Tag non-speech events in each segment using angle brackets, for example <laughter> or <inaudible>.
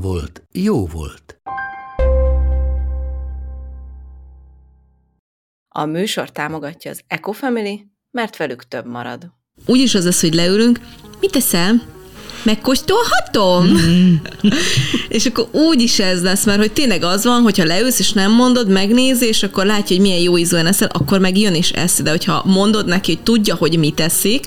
volt, jó volt. A műsor támogatja az Ecofamily, mert velük több marad. Úgyis az az, hogy leülünk, mit teszel? Megkóstolhatom? Mm. <laughs> és akkor úgy is ez lesz, mert hogy tényleg az van, hogyha leülsz és nem mondod, megnézi, és akkor látja, hogy milyen jó ízűen eszel, akkor meg jön és eszi. De hogyha mondod neki, hogy tudja, hogy mit teszik,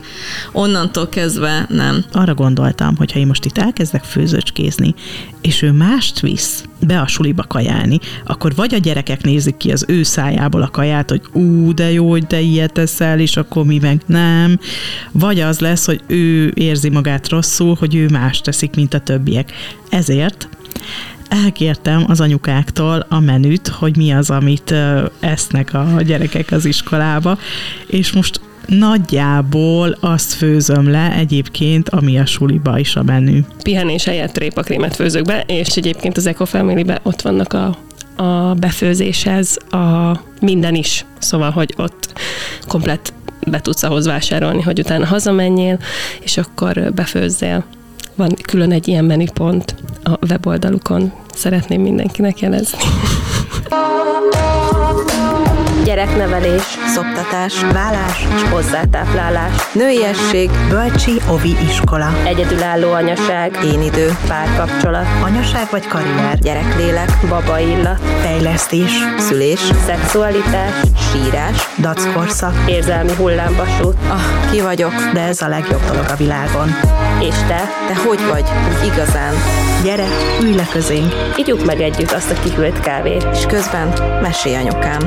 onnantól kezdve nem. Arra gondoltam, hogy ha én most itt elkezdek főzőcskézni, és ő mást visz be a suliba kajálni, akkor vagy a gyerekek nézik ki az ő szájából a kaját, hogy ú, de jó, hogy te ilyet teszel, és akkor mi meg nem, vagy az lesz, hogy ő érzi magát rosszul, hogy ő más teszik, mint a többiek. Ezért elkértem az anyukáktól a menüt, hogy mi az, amit esznek a gyerekek az iskolába, és most nagyjából azt főzöm le egyébként, ami a suliba is a menü. Pihenés helyett répakrémet főzök be, és egyébként az Eco Family-be ott vannak a a befőzéshez a minden is. Szóval, hogy ott komplet be tudsz ahhoz vásárolni, hogy utána hazamenjél, és akkor befőzzél. Van külön egy ilyen menüpont a weboldalukon. Szeretném mindenkinek jelezni. <laughs> gyereknevelés, szoptatás, vállás és hozzátáplálás, nőiesség, bölcsi ovi iskola, egyedülálló anyaság, én idő, párkapcsolat, anyaság vagy karrier, gyereklélek, baba illat, fejlesztés, szülés, szexualitás, sírás, dackorszak, érzelmi hullámvasút. Ah, ki vagyok, de ez a legjobb dolog a világon. És te? Te hogy vagy? Igazán? Gyere, ülj le közénk. Igyuk meg együtt azt a kihűlt kávét. És közben mesélj anyukám.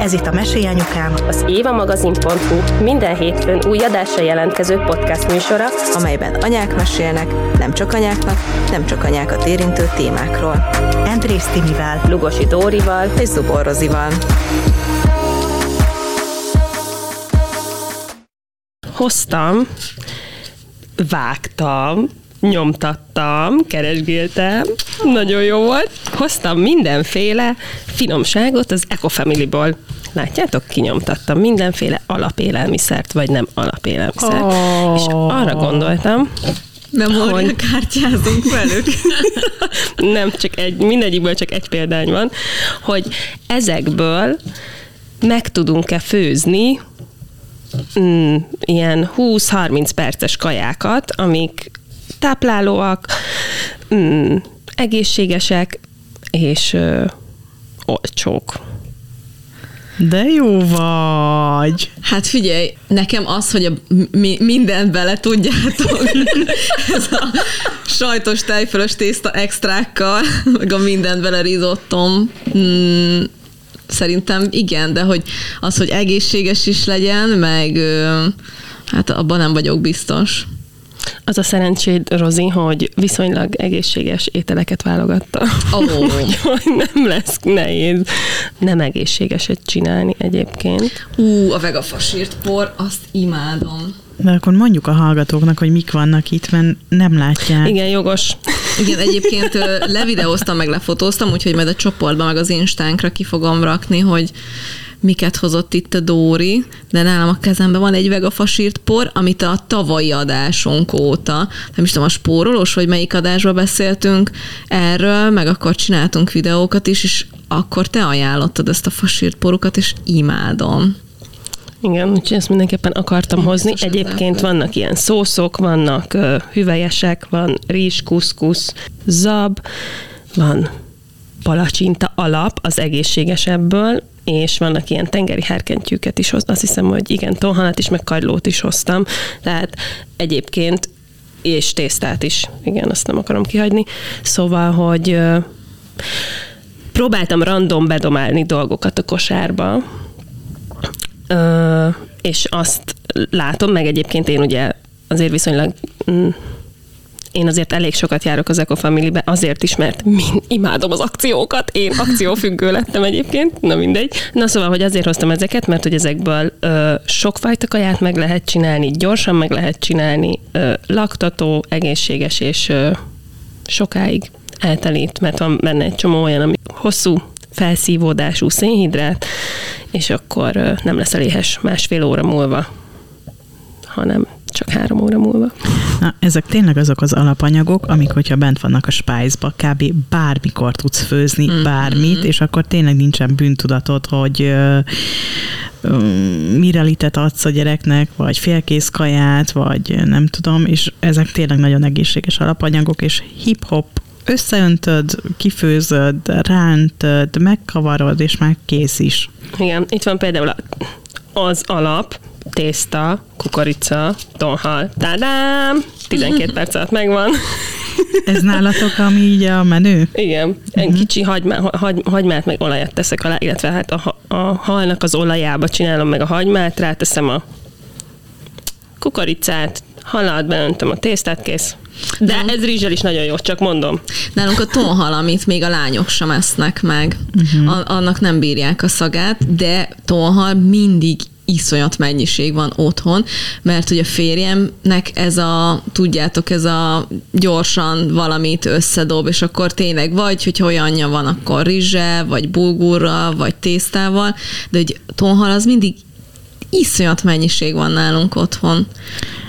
Ez itt a Mesélyanyukám, az évamagazin.hu minden hétfőn új adásra jelentkező podcast műsora, amelyben anyák mesélnek, nem csak anyáknak, nem csak anyákat érintő témákról. Andrész Timivel, Lugosi Dórival és Zubor Rozival. Hoztam, vágtam, nyomtattam, keresgéltem, nagyon jó volt. Hoztam mindenféle finomságot az Ecofamily-ból. Látjátok, kinyomtattam mindenféle alapélelmiszert, vagy nem alapélelmiszert. Oh. És arra gondoltam, nem hogy kártyázunk velük. <laughs> nem, csak egy, mindegyikből csak egy példány van, hogy ezekből meg tudunk-e főzni mm, ilyen 20-30 perces kajákat, amik táplálóak, mm, egészségesek és ö, olcsók. De jó vagy! Hát figyelj, nekem az, hogy a mi, mindent bele tudjátok, <laughs> ez a sajtos tejfölös tészta extrákkal, meg a mindent bele rizottom, mm, szerintem igen, de hogy az, hogy egészséges is legyen, meg hát abban nem vagyok biztos. Az a szerencséd, Rozi, hogy viszonylag egészséges ételeket válogatta. <laughs> Oh. nem lesz nehéz nem egészségeset csinálni egyébként. Ú, a vegafasírt por, azt imádom. De akkor mondjuk a hallgatóknak, hogy mik vannak itt, mert nem látják. Igen, jogos. Igen, egyébként levideóztam, meg lefotóztam, úgyhogy majd a csoportban, meg az instánkra ki fogom rakni, hogy miket hozott itt a Dóri, de nálam a kezemben van egy vegafasírt por, amit a tavalyi adásunk óta, nem is tudom, a spórolós, vagy melyik adásban beszéltünk erről, meg akkor csináltunk videókat is, és akkor te ajánlottad ezt a fasírt porukat, és imádom. Igen, úgyhogy ezt mindenképpen akartam hozni. Egyébként vannak ilyen szószok, vannak uh, hüvelyesek, van rizs, kuszkusz, zab, van palacsinta alap, az egészségesebből, és vannak ilyen tengeri herkentyűket is hoztam, azt hiszem, hogy igen, tonhalat is, meg kagylót is hoztam, tehát egyébként és tésztát is, igen, azt nem akarom kihagyni. Szóval, hogy próbáltam random bedomálni dolgokat a kosárba, és azt látom, meg egyébként én ugye azért viszonylag mm, én azért elég sokat járok az Ecofamily-be, azért is, mert min, imádom az akciókat. Én akciófüggő lettem egyébként, na mindegy. Na szóval, hogy azért hoztam ezeket, mert hogy ezekből ö, sokfajta kaját meg lehet csinálni, gyorsan meg lehet csinálni, ö, laktató, egészséges és ö, sokáig eltelít, mert van benne egy csomó olyan, ami hosszú felszívódású szénhidrát, és akkor ö, nem lesz eléhes másfél óra múlva, hanem csak három óra múlva. Na, ezek tényleg azok az alapanyagok, amik, hogyha bent vannak a spájzba, kb. bármikor tudsz főzni mm. bármit, és akkor tényleg nincsen bűntudatod, hogy ö, ö, mire litet adsz a gyereknek, vagy félkész kaját, vagy nem tudom, és ezek tényleg nagyon egészséges alapanyagok, és hip-hop összeöntöd, kifőzöd, rántöd, megkavarod, és már kész is. Igen, itt van például az alap, tészta, kukorica, tonhal. Tadám! 12 perc alatt megvan. Ez nálatok, ami így a menő? Igen. Egy uh-huh. kicsi hagymá, hagy, hagymát meg olajat teszek alá, illetve hát a, a halnak az olajába csinálom meg a hagymát, ráteszem a kukoricát, halat, beöntöm a tésztát, kész. De Nálunk, ez rizsel is nagyon jó, csak mondom. Nálunk a tonhal, amit még a lányok sem esznek meg, uh-huh. a, annak nem bírják a szagát, de tonhal mindig iszonyat mennyiség van otthon, mert hogy a férjemnek ez a, tudjátok, ez a gyorsan valamit összedob, és akkor tényleg vagy, hogy olyanja van, akkor rizse, vagy bulgurral, vagy tésztával, de hogy tonhal az mindig iszonyat mennyiség van nálunk otthon.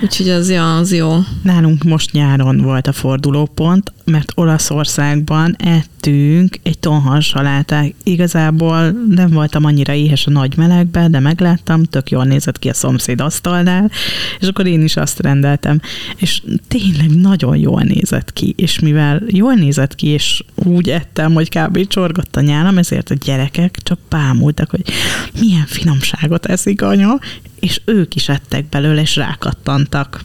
Úgyhogy az, ja, az jó. Nálunk most nyáron volt a fordulópont, mert Olaszországban ettünk egy tonhal salátát. Igazából nem voltam annyira éhes a nagy melegbe, de megláttam, tök jól nézett ki a szomszéd asztalnál, és akkor én is azt rendeltem. És tényleg nagyon jól nézett ki, és mivel jól nézett ki, és úgy ettem, hogy kb. csorgott a nyálam, ezért a gyerekek csak bámultak, hogy milyen finomságot eszik anya, és ők is ettek belőle, és rákattantak.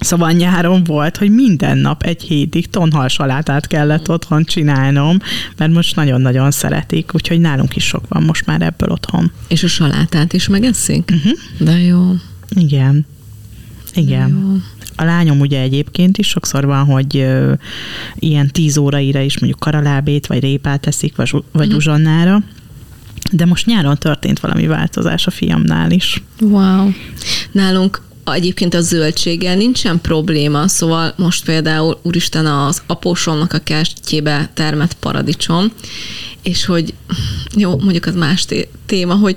Szóval nyáron volt, hogy minden nap egy hétig tonhal salátát kellett otthon csinálnom, mert most nagyon-nagyon szeretik, úgyhogy nálunk is sok van most már ebből otthon. És a salátát is megeszik? Uh-huh. De jó. Igen. Igen. De jó. A lányom ugye egyébként is sokszor van, hogy ö, ilyen tíz óraira is mondjuk karalábét, vagy répát eszik, vagy, vagy uh-huh. uzsonnára, de most nyáron történt valami változás a fiamnál is. Wow. Nálunk egyébként a zöldséggel nincsen probléma, szóval most például úristen az apósomnak a kertjébe termett paradicsom, és hogy jó, mondjuk az más téma, hogy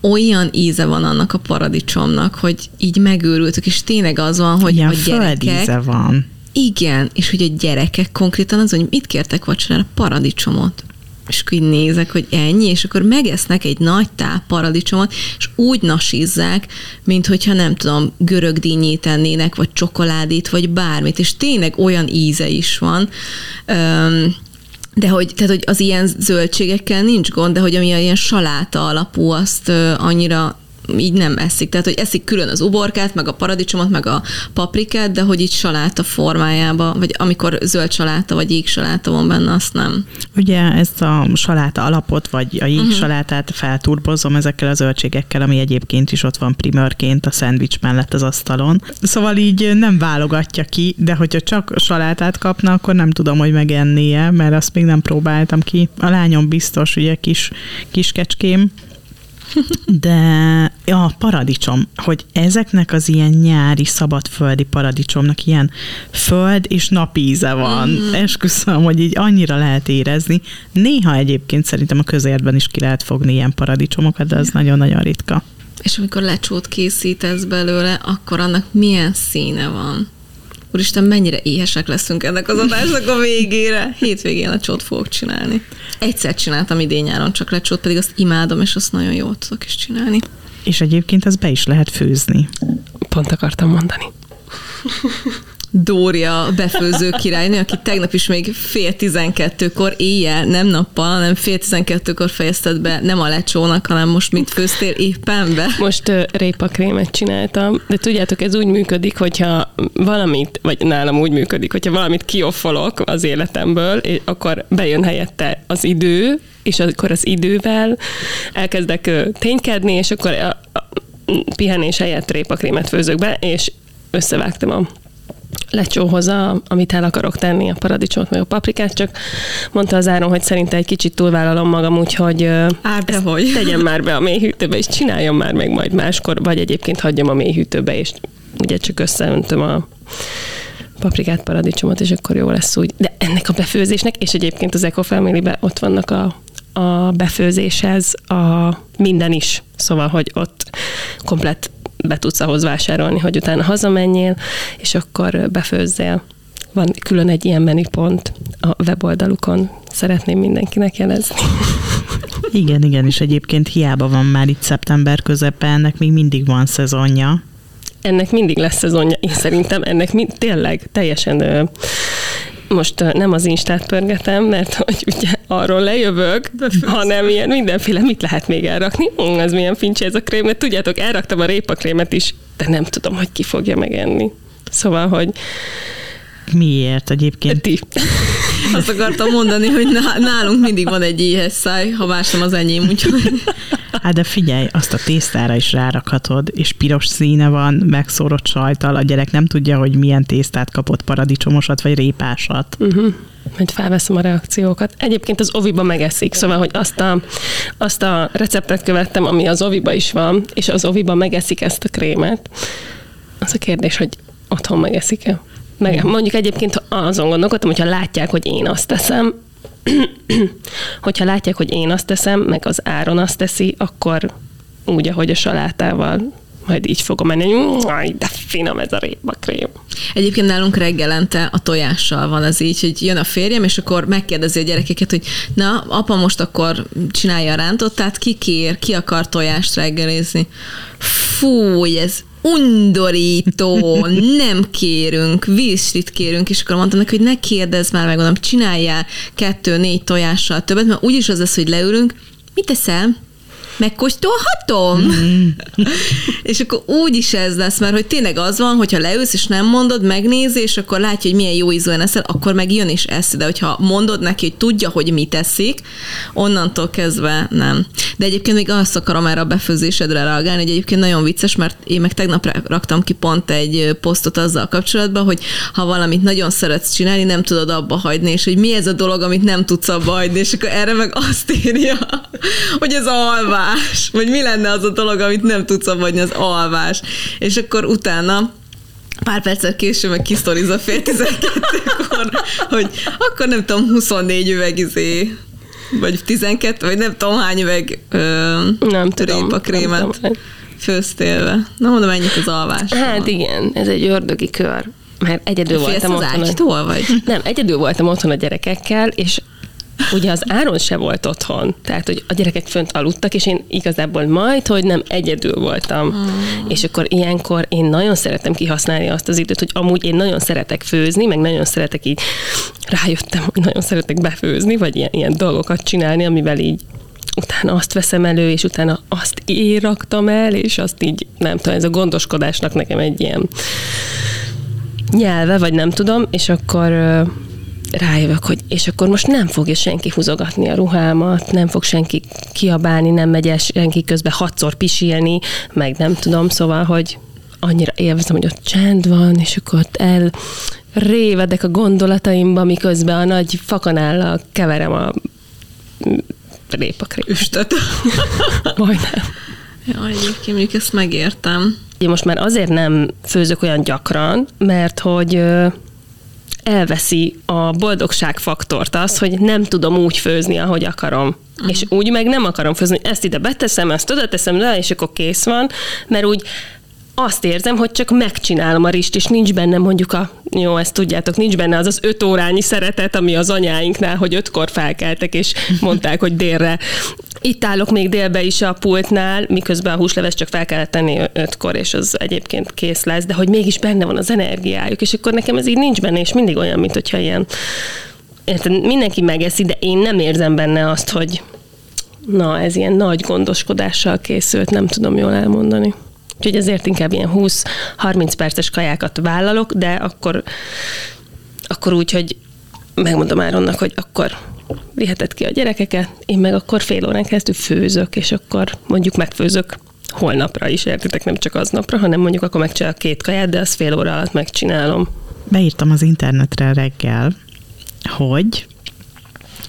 olyan íze van annak a paradicsomnak, hogy így megőrültük, és tényleg az van, hogy Ilyen a gyerekek... van. Igen, és hogy a gyerekek konkrétan az, hogy mit kértek vacsorára? Paradicsomot és így nézek, hogy ennyi, és akkor megesznek egy nagy tál paradicsomot, és úgy nasízzák, mint hogyha nem tudom, görög dinnyét ennének, vagy csokoládét, vagy bármit, és tényleg olyan íze is van. Um, de hogy, tehát, hogy az ilyen zöldségekkel nincs gond, de hogy ami ilyen saláta alapú, azt uh, annyira így nem eszik. Tehát, hogy eszik külön az uborkát, meg a paradicsomot, meg a paprikát, de hogy így saláta formájába, vagy amikor zöld saláta, vagy jég saláta van benne, azt nem. Ugye ezt a saláta alapot, vagy a jég uh-huh. salátát felturbozom ezekkel a zöldségekkel, ami egyébként is ott van primörként a szendvics mellett az asztalon. Szóval így nem válogatja ki, de hogyha csak salátát kapna, akkor nem tudom, hogy megennie, mert azt még nem próbáltam ki. A lányom biztos, ugye kis, kis kecském, de a paradicsom, hogy ezeknek az ilyen nyári szabadföldi paradicsomnak ilyen föld és napíze van. Mm. Esküszöm, hogy így annyira lehet érezni. Néha egyébként szerintem a közértben is ki lehet fogni ilyen paradicsomokat, de az nagyon-nagyon ritka. És amikor lecsót készítesz belőle, akkor annak milyen színe van? Úristen, mennyire éhesek leszünk ennek az adásnak a végére. Hétvégén lecsót fogok csinálni. Egyszer csináltam idén nyáron csak lecsót, pedig azt imádom, és azt nagyon jól tudok is csinálni. És egyébként az be is lehet főzni. Pont akartam mondani. Dória befőző királynő, aki tegnap is még fél tizenkettőkor éjjel, nem nappal, hanem fél tizenkettőkor fejezted be, nem a lecsónak, hanem most mit főztél éppen be? Most répakrémet csináltam, de tudjátok, ez úgy működik, hogyha valamit, vagy nálam úgy működik, hogyha valamit kioffolok az életemből, akkor bejön helyette az idő, és akkor az idővel elkezdek ténykedni, és akkor a, pihenés helyett répakrémet főzök be, és összevágtam a lecsóhoz, a, amit el akarok tenni, a paradicsomot, meg a paprikát, csak mondta az áron, hogy szerinte egy kicsit túlvállalom magam, úgyhogy hogy? <laughs> tegyem már be a mélyhűtőbe, és csináljam már meg majd máskor, vagy egyébként hagyjam a mélyhűtőbe, és ugye csak összeöntöm a paprikát, paradicsomot, és akkor jó lesz úgy. De ennek a befőzésnek, és egyébként az Eco family ott vannak a, a befőzéshez a minden is. Szóval, hogy ott komplet be tudsz ahhoz vásárolni, hogy utána hazamenjél, és akkor befőzzél. Van külön egy ilyen menüpont a weboldalukon. Szeretném mindenkinek jelezni. <laughs> Igen, igen, és egyébként hiába van már itt szeptember közepe, ennek még mindig van szezonja. Ennek mindig lesz szezonja, én szerintem ennek mind, tényleg teljesen ö, most nem az Instát pörgetem, mert <laughs> hogy ugye arról lejövök, hanem ilyen mindenféle, mit lehet még elrakni? Hm, ez milyen fincsi ez a krém, mert tudjátok, elraktam a répakrémet is, de nem tudom, hogy ki fogja megenni. Szóval, hogy Miért egyébként? ti. <laughs> Azt akartam mondani, hogy nálunk mindig van egy éhes száj, ha más nem az enyém, úgyhogy... Hát de figyelj, azt a tésztára is rárakhatod, és piros színe van, megszórott sajtal, a gyerek nem tudja, hogy milyen tésztát kapott, paradicsomosat vagy répásat. Uh-huh. Majd felveszem a reakciókat. Egyébként az oviba megeszik, szóval, hogy azt a, azt a receptet követtem, ami az oviba is van, és az oviba megeszik ezt a krémet. Az a kérdés, hogy otthon megeszik-e. Meg, mondjuk egyébként azon gondolkodtam, hogyha látják, hogy én azt teszem, <clears throat> hogyha látják, hogy én azt teszem, meg az áron azt teszi, akkor úgy, ahogy a salátával majd így fogom menni, hogy de finom ez a répakrém. Egyébként nálunk reggelente a tojással van az így, hogy jön a férjem, és akkor megkérdezi a gyerekeket, hogy na, apa most akkor csinálja a rántottát, ki kér, ki akar tojást reggelizni. Fúj, ez undorító, nem kérünk, vízslit kérünk, és akkor mondtam neki, hogy ne kérdezz már meg, mondom, csináljál kettő-négy tojással többet, mert úgyis az lesz, hogy leülünk, mit teszel? Megkóstolhatom? Mm. <laughs> és akkor úgy is ez lesz, mert hogy tényleg az van, hogyha leülsz és nem mondod, megnézi, és akkor látja, hogy milyen jó ízűen eszel, akkor meg jön és eszi, de hogyha mondod neki, hogy tudja, hogy mit teszik, onnantól kezdve nem. De egyébként még azt akarom erre a befőzésedre reagálni, hogy egyébként nagyon vicces, mert én meg tegnap raktam ki pont egy posztot azzal kapcsolatban, hogy ha valamit nagyon szeretsz csinálni, nem tudod abba hagyni, és hogy mi ez a dolog, amit nem tudsz abba hagyni, és akkor erre meg azt írja, <laughs> hogy ez alvás alvás, vagy mi lenne az a dolog, amit nem tudsz abadni, az alvás. És akkor utána pár perccel később meg kisztoriz a fél tizenkettőkor, hogy akkor nem tudom, 24 üveg izé, vagy 12, vagy nem tudom hány üveg ö, nem tudom, krémet nem tudom. főztélve. Na mondom, ennyit az alvás. Hát igen, ez egy ördögi kör. Mert egyedül Félsz voltam az otthon. ágytól, vagy? Nem, egyedül voltam otthon a gyerekekkel, és ugye az Áron se volt otthon, tehát hogy a gyerekek fönt aludtak, és én igazából majd, hogy nem egyedül voltam. Mm. És akkor ilyenkor én nagyon szeretem kihasználni azt az időt, hogy amúgy én nagyon szeretek főzni, meg nagyon szeretek így, rájöttem, hogy nagyon szeretek befőzni, vagy ilyen, ilyen dolgokat csinálni, amivel így utána azt veszem elő, és utána azt én raktam el, és azt így, nem tudom, ez a gondoskodásnak nekem egy ilyen nyelve, vagy nem tudom, és akkor rájövök, hogy és akkor most nem fogja senki húzogatni a ruhámat, nem fog senki kiabálni, nem megy el senki közben hatszor pisilni, meg nem tudom, szóval, hogy annyira élvezem, hogy ott csend van, és akkor ott el révedek a gondolataimba, miközben a nagy fakanállal keverem a répakrét. Üstöt. <laughs> Majdnem. Ja, egyébként mondjuk ezt megértem. Én most már azért nem főzök olyan gyakran, mert hogy elveszi a boldogságfaktort az, hogy nem tudom úgy főzni, ahogy akarom. Uh-huh. És úgy meg nem akarom főzni, ezt ide beteszem, ezt oda teszem le, és akkor kész van, mert úgy azt érzem, hogy csak megcsinálom a rist, és nincs benne mondjuk a, jó, ezt tudjátok, nincs benne az az öt órányi szeretet, ami az anyáinknál, hogy ötkor felkeltek, és mondták, hogy délre. Itt állok még délbe is a pultnál, miközben a húsleves csak fel kellett tenni ötkor, és az egyébként kész lesz, de hogy mégis benne van az energiájuk, és akkor nekem ez így nincs benne, és mindig olyan, mint hogyha ilyen érted, mindenki megeszi, de én nem érzem benne azt, hogy na, ez ilyen nagy gondoskodással készült, nem tudom jól elmondani. Úgyhogy ezért inkább ilyen 20-30 perces kajákat vállalok, de akkor, akkor úgy, hogy megmondom Áronnak, hogy akkor viheted ki a gyerekeket, én meg akkor fél órán keresztül főzök, és akkor mondjuk megfőzök holnapra is, értitek, nem csak aznapra, hanem mondjuk akkor megcsinálok két kaját, de azt fél óra alatt megcsinálom. Beírtam az internetre reggel, hogy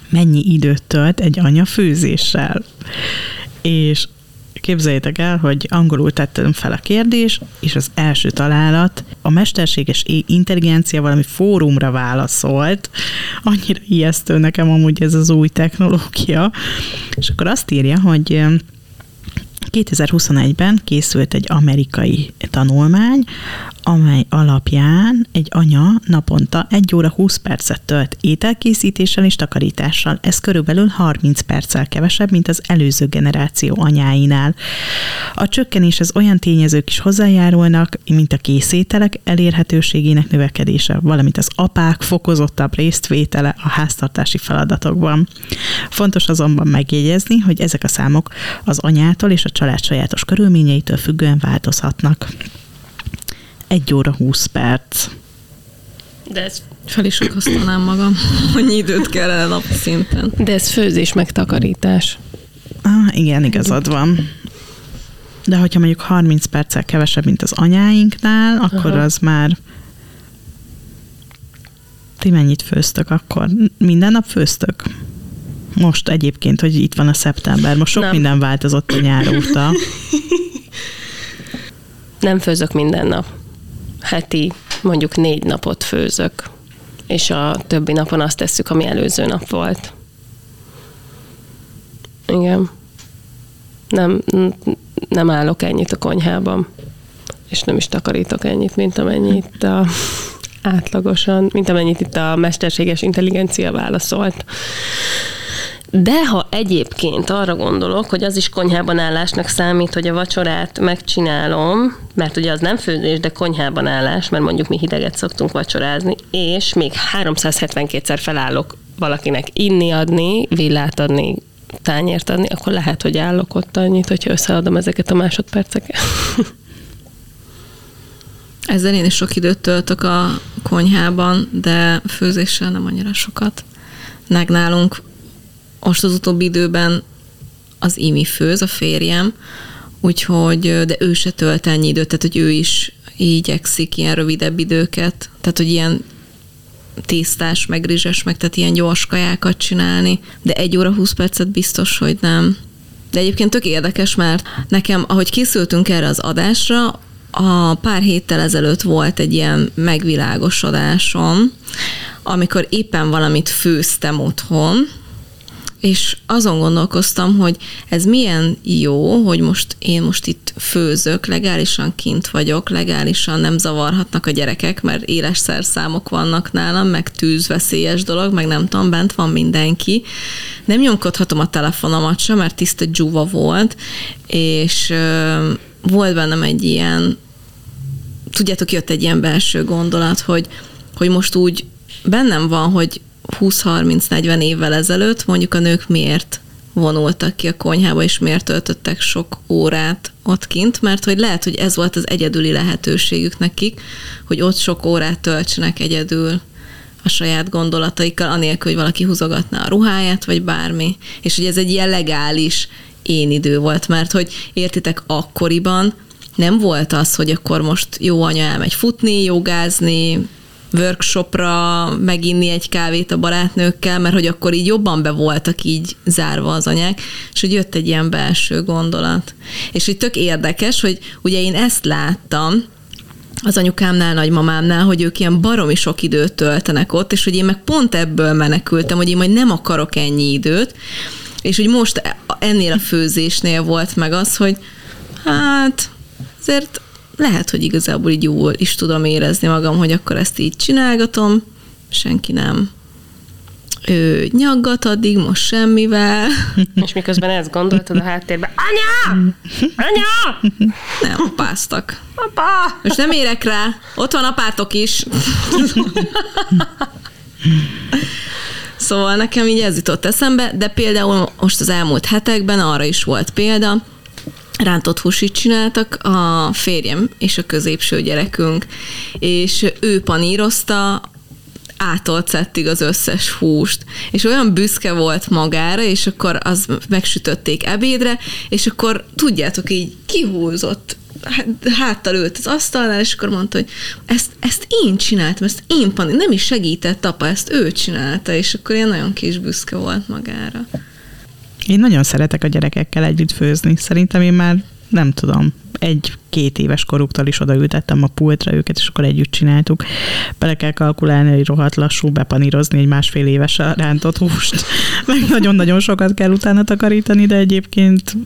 mennyi időt tölt egy anya főzéssel. És képzeljétek el, hogy angolul tettem fel a kérdés, és az első találat a mesterséges intelligencia valami fórumra válaszolt. Annyira ijesztő nekem amúgy ez az új technológia. És akkor azt írja, hogy 2021-ben készült egy amerikai tanulmány, amely alapján egy anya naponta 1 óra 20 percet tölt ételkészítéssel és takarítással. Ez körülbelül 30 perccel kevesebb, mint az előző generáció anyáinál. A csökkenéshez olyan tényezők is hozzájárulnak, mint a készételek elérhetőségének növekedése, valamint az apák fokozottabb résztvétele a háztartási feladatokban. Fontos azonban megjegyezni, hogy ezek a számok az anyától és a család sajátos körülményeitől függően változhatnak. 1 óra 20 perc. De ez fel is akasztanám magam, <laughs> hogy időt kellene napi szinten. De ez főzés meg takarítás. Ah, igen, igazad van. De hogyha mondjuk 30 perccel kevesebb, mint az anyáinknál, akkor Aha. az már ti mennyit főztök akkor? Minden nap főztök? Most egyébként, hogy itt van a szeptember, most sok Nem. minden változott a nyár óta. <laughs> Nem főzök minden nap heti mondjuk négy napot főzök, és a többi napon azt tesszük, ami előző nap volt. Igen. Nem, nem állok ennyit a konyhában, és nem is takarítok ennyit, mint amennyit a, átlagosan, mint amennyit itt a mesterséges intelligencia válaszolt. De ha egyébként arra gondolok, hogy az is konyhában állásnak számít, hogy a vacsorát megcsinálom, mert ugye az nem főzés, de konyhában állás, mert mondjuk mi hideget szoktunk vacsorázni, és még 372-szer felállok valakinek inni adni, villát adni, tányért adni, akkor lehet, hogy állok ott annyit, hogyha összeadom ezeket a másodperceket. <laughs> Ezzel én is sok időt töltök a konyhában, de főzéssel nem annyira sokat. Meg nálunk most az utóbbi időben az Imi főz, a férjem, úgyhogy, de ő se tölt ennyi időt, tehát hogy ő is igyekszik ilyen rövidebb időket, tehát hogy ilyen tésztás, meg rizses, meg tehát ilyen gyors kajákat csinálni, de egy óra 20 percet biztos, hogy nem. De egyébként tök érdekes, mert nekem, ahogy készültünk erre az adásra, a pár héttel ezelőtt volt egy ilyen megvilágosodásom, amikor éppen valamit főztem otthon, és azon gondolkoztam, hogy ez milyen jó, hogy most én most itt főzök, legálisan kint vagyok, legálisan nem zavarhatnak a gyerekek, mert éles szerszámok vannak nálam, meg tűzveszélyes dolog, meg nem tudom, bent van mindenki. Nem nyomkodhatom a telefonomat sem, mert tiszta dzsúva volt, és volt bennem egy ilyen, tudjátok, jött egy ilyen belső gondolat, hogy, hogy most úgy bennem van, hogy 20-30-40 évvel ezelőtt mondjuk a nők miért vonultak ki a konyhába, és miért töltöttek sok órát ott kint, mert hogy lehet, hogy ez volt az egyedüli lehetőségük nekik, hogy ott sok órát töltsenek egyedül a saját gondolataikkal, anélkül, hogy valaki húzogatná a ruháját, vagy bármi. És hogy ez egy ilyen legális én idő volt, mert hogy értitek, akkoriban nem volt az, hogy akkor most jó anya elmegy futni, jogázni, workshopra meginni egy kávét a barátnőkkel, mert hogy akkor így jobban be voltak így zárva az anyák, és hogy jött egy ilyen belső gondolat. És hogy tök érdekes, hogy ugye én ezt láttam, az anyukámnál, nagymamámnál, hogy ők ilyen baromi sok időt töltenek ott, és hogy én meg pont ebből menekültem, hogy én majd nem akarok ennyi időt, és hogy most ennél a főzésnél volt meg az, hogy hát azért lehet, hogy igazából így jól is tudom érezni magam, hogy akkor ezt így csinálgatom, senki nem ő nyaggat addig, most semmivel. <laughs> És miközben ezt gondoltad a háttérben, anya! Anya! Nem, apáztak. Apa! Most nem érek rá, ott van apátok is. <laughs> Szóval nekem így ez jutott eszembe, de például most az elmúlt hetekben arra is volt példa, rántott húsit csináltak a férjem és a középső gyerekünk, és ő panírozta átolt szettig az összes húst. És olyan büszke volt magára, és akkor az megsütötték ebédre, és akkor tudjátok, így kihúzott háttal ült az asztalnál, és akkor mondta, hogy ezt, ezt én csináltam, ezt én pani, nem is segített apa, ezt ő csinálta, és akkor ilyen nagyon kis büszke volt magára. Én nagyon szeretek a gyerekekkel együtt főzni. Szerintem én már nem tudom, egy-két éves koruktól is odaültettem a pultra őket, és akkor együtt csináltuk. Bele kell kalkulálni, hogy rohadt lassú bepanírozni egy másfél éves rántott húst. <laughs> Meg nagyon-nagyon sokat kell utána takarítani, de egyébként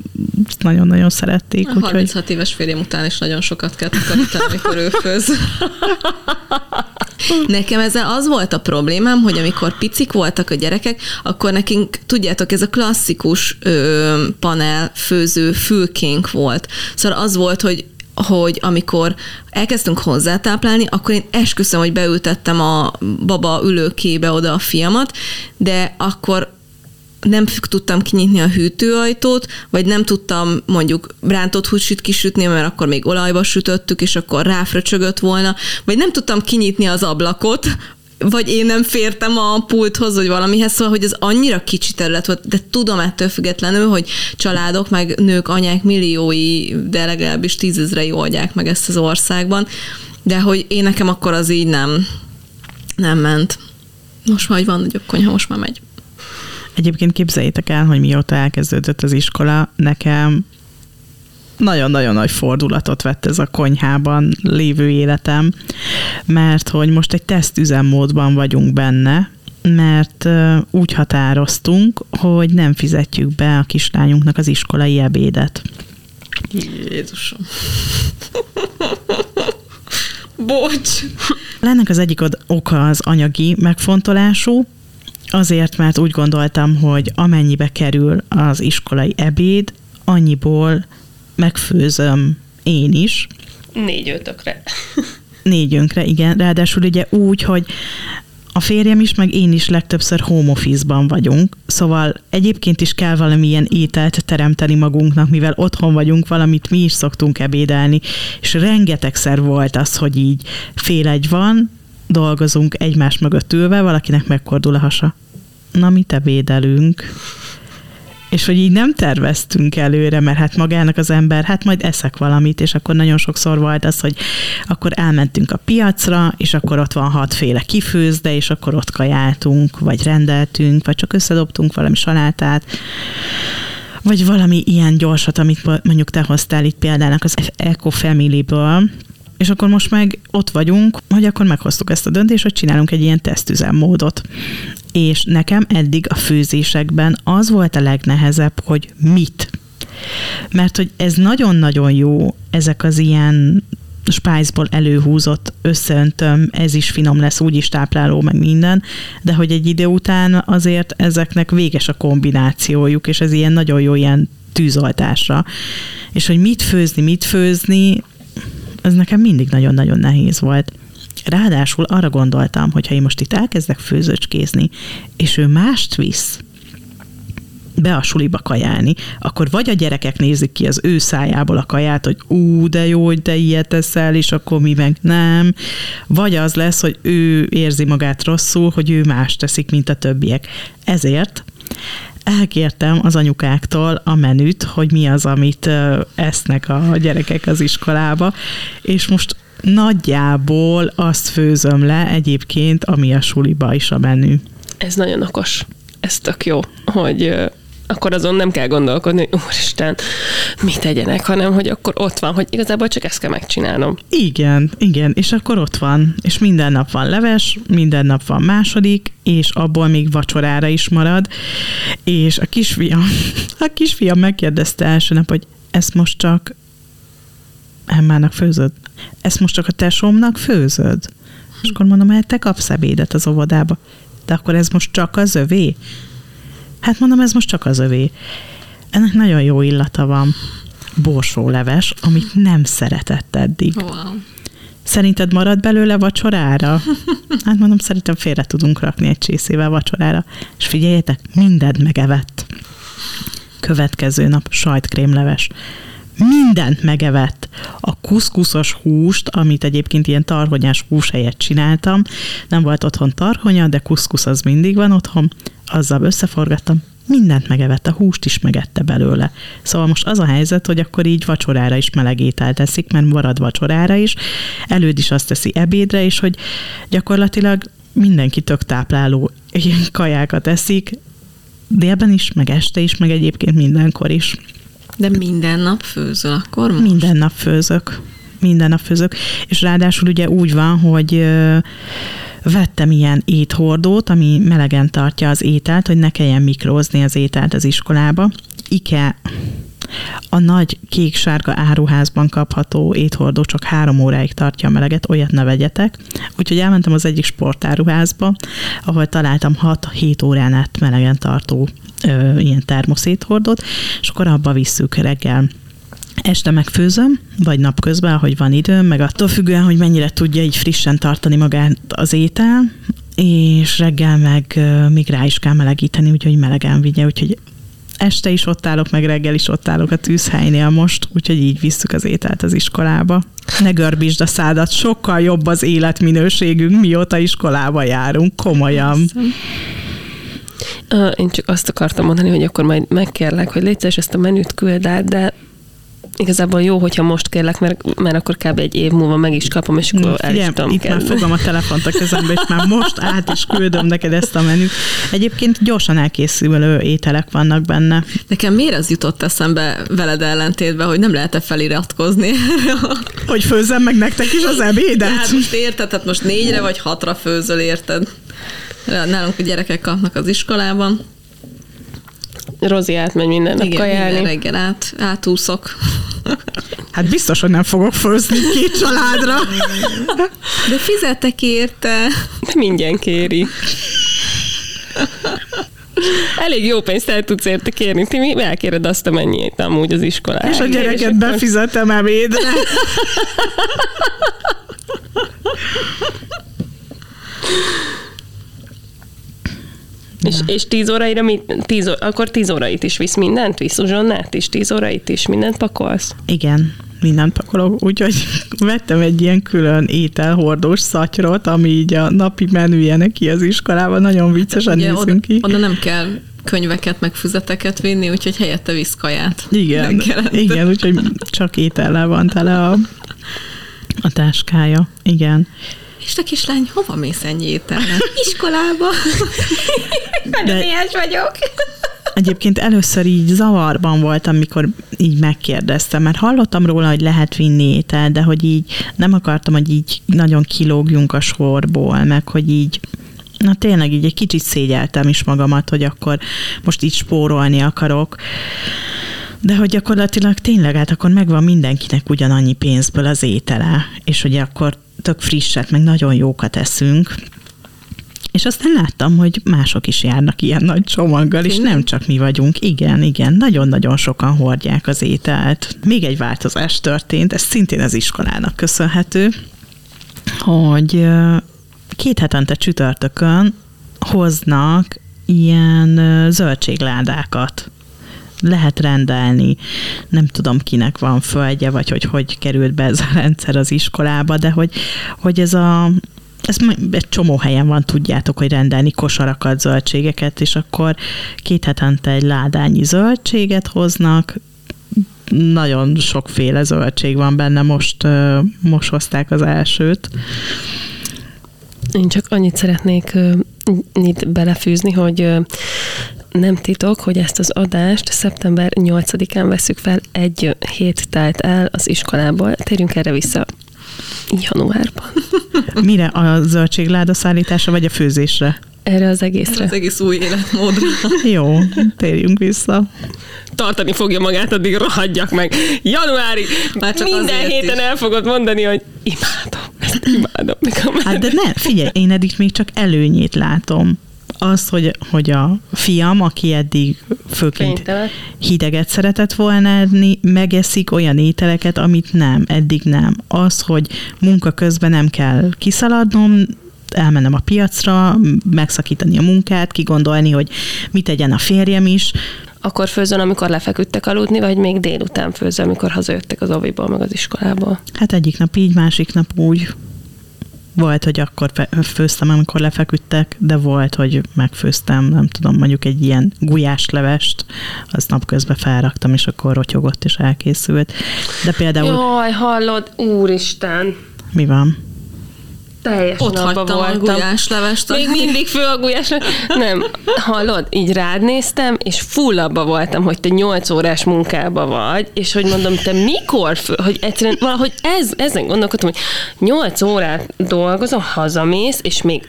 nagyon-nagyon szerették. A 36 úgyhogy... éves férjem után is nagyon sokat kell takarítani, amikor ő főz. <laughs> Nekem ezzel az volt a problémám, hogy amikor picik voltak a gyerekek, akkor nekünk, tudjátok, ez a klasszikus ö, panel főző fülkénk volt. Szóval az volt, hogy hogy amikor elkezdtünk hozzátáplálni, akkor én esküszöm, hogy beültettem a baba ülőkébe oda a fiamat, de akkor nem tudtam kinyitni a hűtőajtót, vagy nem tudtam mondjuk rántott húsit kisütni, mert akkor még olajba sütöttük, és akkor ráfröcsögött volna, vagy nem tudtam kinyitni az ablakot, vagy én nem fértem a pulthoz, vagy valamihez, szóval, hogy ez annyira kicsi terület volt, de tudom ettől függetlenül, hogy családok, meg nők, anyák milliói, de legalábbis tízezrei oldják meg ezt az országban, de hogy én nekem akkor az így nem, nem ment. Most hogy van nagyobb konyha, most már megy. Egyébként képzeljétek el, hogy mióta elkezdődött az iskola, nekem nagyon-nagyon nagy fordulatot vett ez a konyhában lévő életem, mert hogy most egy tesztüzemmódban vagyunk benne, mert úgy határoztunk, hogy nem fizetjük be a kislányunknak az iskolai ebédet. Jézusom. Bocs. Ennek az egyik oka az anyagi megfontolású, azért, mert úgy gondoltam, hogy amennyibe kerül az iskolai ebéd, annyiból megfőzöm én is. Négy ötökre. Négyünkre, igen. Ráadásul ugye úgy, hogy a férjem is, meg én is legtöbbször home office-ban vagyunk, szóval egyébként is kell valamilyen ételt teremteni magunknak, mivel otthon vagyunk, valamit mi is szoktunk ebédelni, és rengetegszer volt az, hogy így fél egy van, dolgozunk egymás mögött ülve, valakinek megkordul a hasa. Na, mit ebédelünk? És hogy így nem terveztünk előre, mert hát magának az ember, hát majd eszek valamit, és akkor nagyon sokszor volt az, hogy akkor elmentünk a piacra, és akkor ott van hatféle kifőzde, és akkor ott kajáltunk, vagy rendeltünk, vagy csak összedobtunk valami salátát, vagy valami ilyen gyorsat, amit mondjuk te hoztál itt példának az Eco Family-ből, és akkor most meg ott vagyunk, hogy akkor meghoztuk ezt a döntést, hogy csinálunk egy ilyen tesztüzemmódot. És nekem eddig a főzésekben az volt a legnehezebb, hogy mit. Mert hogy ez nagyon-nagyon jó, ezek az ilyen spájzból előhúzott, összeöntöm, ez is finom lesz, úgyis tápláló, meg minden, de hogy egy idő után azért ezeknek véges a kombinációjuk, és ez ilyen nagyon jó ilyen tűzoltásra. És hogy mit főzni, mit főzni, ez nekem mindig nagyon-nagyon nehéz volt. Ráadásul arra gondoltam, hogy ha én most itt elkezdek főzőcskézni, és ő mást visz, be a suliba kajálni, akkor vagy a gyerekek nézik ki az ő szájából a kaját, hogy ú, de jó, hogy te ilyet teszel, és akkor mi meg nem, vagy az lesz, hogy ő érzi magát rosszul, hogy ő más teszik, mint a többiek. Ezért elkértem az anyukáktól a menüt, hogy mi az, amit esznek a gyerekek az iskolába, és most nagyjából azt főzöm le egyébként, ami a suliba is a menü. Ez nagyon okos. Ez tök jó, hogy akkor azon nem kell gondolkodni, hogy úristen, mit tegyenek, hanem hogy akkor ott van, hogy igazából csak ezt kell megcsinálnom. Igen, igen, és akkor ott van, és minden nap van leves, minden nap van második, és abból még vacsorára is marad, és a kisfiam, <laughs> a kisfiam megkérdezte első nap, hogy ezt most csak Emmának főzöd? Ezt most csak a tesómnak főzöd? És akkor mondom, hogy te kapsz ebédet az óvodába. De akkor ez most csak az övé? Hát mondom, ez most csak az övé. Ennek nagyon jó illata van. Borsóleves, amit nem szeretett eddig. Wow. Szerinted marad belőle vacsorára? <laughs> Hát mondom, szerintem félre tudunk rakni egy csészével vacsorára. És figyeljetek, mindent megevett. Következő nap sajtkrémleves. Mindent megevett. A kuszkuszos húst, amit egyébként ilyen tarhonyás hús helyett csináltam, nem volt otthon tarhonya, de kuszkusz az mindig van otthon, azzal összeforgattam, mindent megevett, a húst is megette belőle. Szóval most az a helyzet, hogy akkor így vacsorára is meleg teszik, mert marad vacsorára is, előd is azt teszi ebédre, és hogy gyakorlatilag mindenki tök tápláló ilyen kajákat eszik, délben is, meg este is, meg egyébként mindenkor is. De minden nap főzöl akkor most? Minden nap főzök. Minden nap főzök. És ráadásul ugye úgy van, hogy vettem ilyen éthordót, ami melegen tartja az ételt, hogy ne kelljen mikrózni az ételt az iskolába. Ike a nagy kék-sárga áruházban kapható éthordó csak három óráig tartja a meleget, olyat ne vegyetek. Úgyhogy elmentem az egyik sportáruházba, ahol találtam 6-7 órán át melegen tartó ö, ilyen termoszéthordót, és akkor abba visszük reggel Este megfőzöm, vagy napközben, ahogy van időm, meg attól függően, hogy mennyire tudja így frissen tartani magát az étel, és reggel meg még rá is kell melegíteni, úgyhogy melegen vigye, úgyhogy este is ott állok, meg reggel is ott állok a tűzhelynél most, úgyhogy így visszük az ételt az iskolába. Ne görbítsd a szádat, sokkal jobb az életminőségünk, mióta iskolába járunk, komolyan. Ö, Én csak azt akartam mondani, hogy akkor majd megkérlek, hogy légy ezt a menüt küld át, de igazából jó, hogyha most kérlek, mert, mert akkor kb. egy év múlva meg is kapom, és akkor el is tudom itt már kezdeni. fogom a telefont a kezembe, és már most át is küldöm neked ezt a menüt. Egyébként gyorsan elkészülő ételek vannak benne. Nekem miért az jutott eszembe veled ellentétben, hogy nem lehet-e feliratkozni? <laughs> Hogy főzzem meg nektek is az ebédet? hát most érted, hát most négyre vagy hatra főzöl, érted? Nálunk a gyerekek kapnak az iskolában. Rozi átmegy minden nap Igen, minden kajálni. reggel át, átúszok. Hát biztos, hogy nem fogok főzni két <laughs> családra. De fizetek érte. Mindjárt kéri. Elég jó pénzt el tudsz érte kérni. Ti mi elkéred azt, amennyit amúgy az iskolában. És a gyereket befizetem ebédre. <laughs> <laughs> És, és tíz óraira, mi, tíz, akkor tíz órait is visz mindent? Visz uzsonnát is? Tíz órait is mindent pakolsz? Igen, mindent pakolok, úgyhogy <laughs> vettem egy ilyen külön ételhordós szatyrot, ami így a napi menüje neki az iskolában, nagyon viccesen Ugye oda, nézünk ki. oda nem kell könyveket, meg füzeteket vinni, úgyhogy helyette visz kaját. Igen, igen, úgyhogy csak étellel van tele a, a táskája. Igen. És te kislány, hova mész ennyi étellel? Iskolába. <laughs> De Ilyes vagyok. egyébként először így zavarban voltam, mikor így megkérdeztem, mert hallottam róla, hogy lehet vinni étel, de hogy így nem akartam, hogy így nagyon kilógjunk a sorból, meg hogy így Na tényleg így egy kicsit szégyeltem is magamat, hogy akkor most így spórolni akarok. De hogy gyakorlatilag tényleg, hát akkor megvan mindenkinek ugyanannyi pénzből az étele, és hogy akkor tök frisset, meg nagyon jókat eszünk. És aztán láttam, hogy mások is járnak ilyen nagy csomaggal, és nem csak mi vagyunk. Igen, igen, nagyon-nagyon sokan hordják az ételt. Még egy változás történt, ez szintén az iskolának köszönhető, hogy két hetente csütörtökön hoznak ilyen zöldségládákat lehet rendelni. Nem tudom, kinek van földje, vagy hogy hogy került be ez a rendszer az iskolába, de hogy, hogy ez a ez egy csomó helyen van, tudjátok, hogy rendelni kosarakat, zöldségeket, és akkor két hetente egy ládányi zöldséget hoznak, nagyon sokféle zöldség van benne, most, most hozták az elsőt. Én csak annyit szeretnék itt belefűzni, hogy nem titok, hogy ezt az adást szeptember 8-án veszük fel, egy hét telt el az iskolából. Térjünk erre vissza januárban. <laughs> Mire? A zöldségláda szállítása, vagy a főzésre? Erre az egészre. Az egész új életmódra. <laughs> Jó, térjünk vissza. Tartani fogja magát, addig rohadjak meg. Januári, Már csak minden héten is. el fogod mondani, hogy imádom, ezt imádom. Nekem Hát de ne, figyelj, én eddig még csak előnyét látom. Az, hogy, hogy a fiam, aki eddig főként hideget szeretett volna enni, megeszik olyan ételeket, amit nem, eddig nem. Az, hogy munka közben nem kell kiszaladnom, elmennem a piacra, megszakítani a munkát, kigondolni, hogy mit tegyen a férjem is. akkor főzön, amikor lefeküdtek aludni, vagy még délután főzön, amikor hazajöttek az oviból, meg az iskolából? Hát egyik nap így, másik nap úgy. Volt, hogy akkor főztem, amikor lefeküdtek, de volt, hogy megfőztem, nem tudom, mondjuk egy ilyen gulyáslevest, az napközben felraktam, és akkor rotyogott, és elkészült. De például, Jaj, hallod, úristen! mi van? Teljesen Ott abba hagytam a voltam. gulyáslevest. Még mindig fő a gulyás. Nem, hallod, így rád néztem, és full abba voltam, hogy te 8 órás munkába vagy, és hogy mondom, te mikor fő, hogy egyszerűen valahogy ez, ezen gondolkodtam, hogy 8 órát dolgozom, hazamész, és még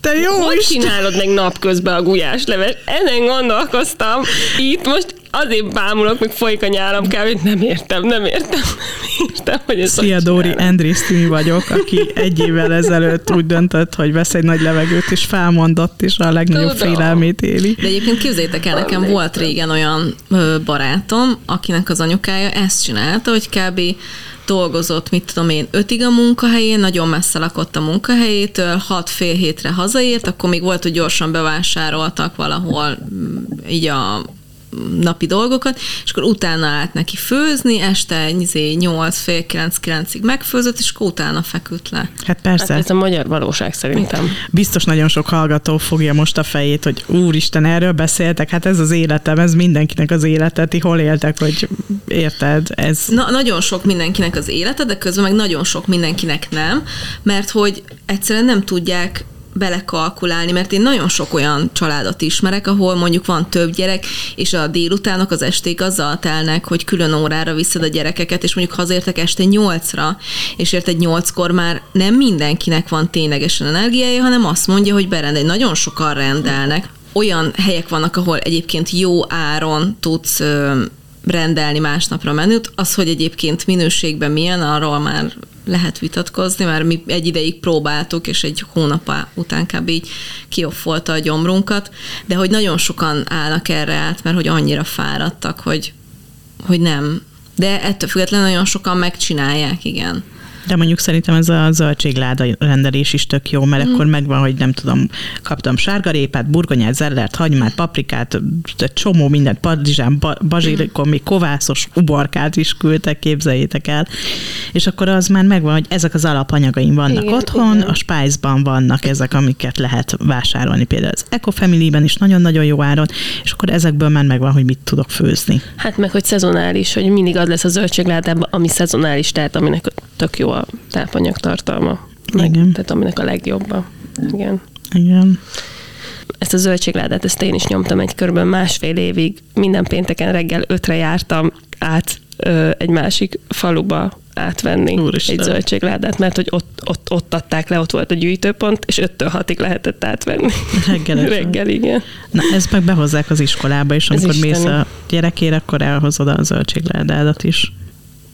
Te jó hogy Isten! csinálod meg napközben a gulyásleves? Ezen gondolkoztam. Itt most azért bámulok, meg folyik a nyálam kell, hogy nem értem, nem értem, <laughs> nem értem, hogy ez Szia Dóri. Andris Timi vagyok, aki egy évvel ezelőtt úgy döntött, hogy vesz egy nagy levegőt, és felmondott, és a legnagyobb Tudom. félelmét éli. De egyébként képzeljétek el, nekem volt régen olyan barátom, akinek az anyukája ezt csinálta, hogy kb. dolgozott, mit tudom én, ötig a munkahelyén, nagyon messze lakott a munkahelyétől, hat fél hétre hazaért, akkor még volt, hogy gyorsan bevásároltak valahol így a napi dolgokat, és akkor utána állt neki főzni, este izé, 8 fél 9 9-ig megfőzött, és akkor utána feküdt le. Hát Hát persze, ez a magyar valóság szerintem. biztos nagyon sok hallgató fogja most a fejét, hogy úristen, erről beszéltek, hát ez az életem, ez mindenkinek az élete, ti hol éltek, hogy érted, ez... Na, nagyon sok mindenkinek az élete, de közben meg nagyon sok mindenkinek nem, mert hogy egyszerűen nem tudják belekalkulálni, mert én nagyon sok olyan családot ismerek, ahol mondjuk van több gyerek, és a délutánok, az esték azzal telnek, hogy külön órára viszed a gyerekeket, és mondjuk hazértek este nyolcra, és érted nyolckor már nem mindenkinek van ténylegesen energiája, hanem azt mondja, hogy berendel, nagyon sokan rendelnek. Olyan helyek vannak, ahol egyébként jó áron tudsz rendelni másnapra menüt. Az, hogy egyébként minőségben milyen, arról már lehet vitatkozni, mert mi egy ideig próbáltuk, és egy hónap után kb. így kioffolta a gyomrunkat, de hogy nagyon sokan állnak erre át, mert hogy annyira fáradtak, hogy, hogy nem. De ettől függetlenül nagyon sokan megcsinálják, igen. De mondjuk szerintem ez a zöldségláda rendelés is tök jó, mert mm. akkor megvan, hogy nem tudom, kaptam sárgarépát, burgonyát, zellert, hagymát, paprikát, csomó mindent, padlizsán, ba- bazsilikon, még kovászos uborkát is küldtek, képzeljétek el. És akkor az már megvan, hogy ezek az alapanyagaim vannak Igen, otthon, igen. a Spice-ban vannak ezek, amiket lehet vásárolni, például az Eco Family-ben is nagyon-nagyon jó áron, és akkor ezekből már megvan, hogy mit tudok főzni. Hát meg, hogy szezonális, hogy mindig az lesz a zöldségládában, ami szezonális, tehát aminek tök jó a tápanyag tartalma. Meg, Igen. Tehát aminek a legjobb. a- Igen. Igen. Ezt a zöldségládát, ezt én is nyomtam egy körben másfél évig. Minden pénteken reggel ötre jártam át ö, egy másik faluba átvenni Úristen. egy zöldségládát, mert hogy ott, ott, ott adták le, ott volt a gyűjtőpont, és 5-től 6-ig lehetett átvenni. Reggel. Reggel, igen. Na, ezt meg behozzák az iskolába, és amikor mész a gyerekére, akkor elhozod a zöldségládádat is.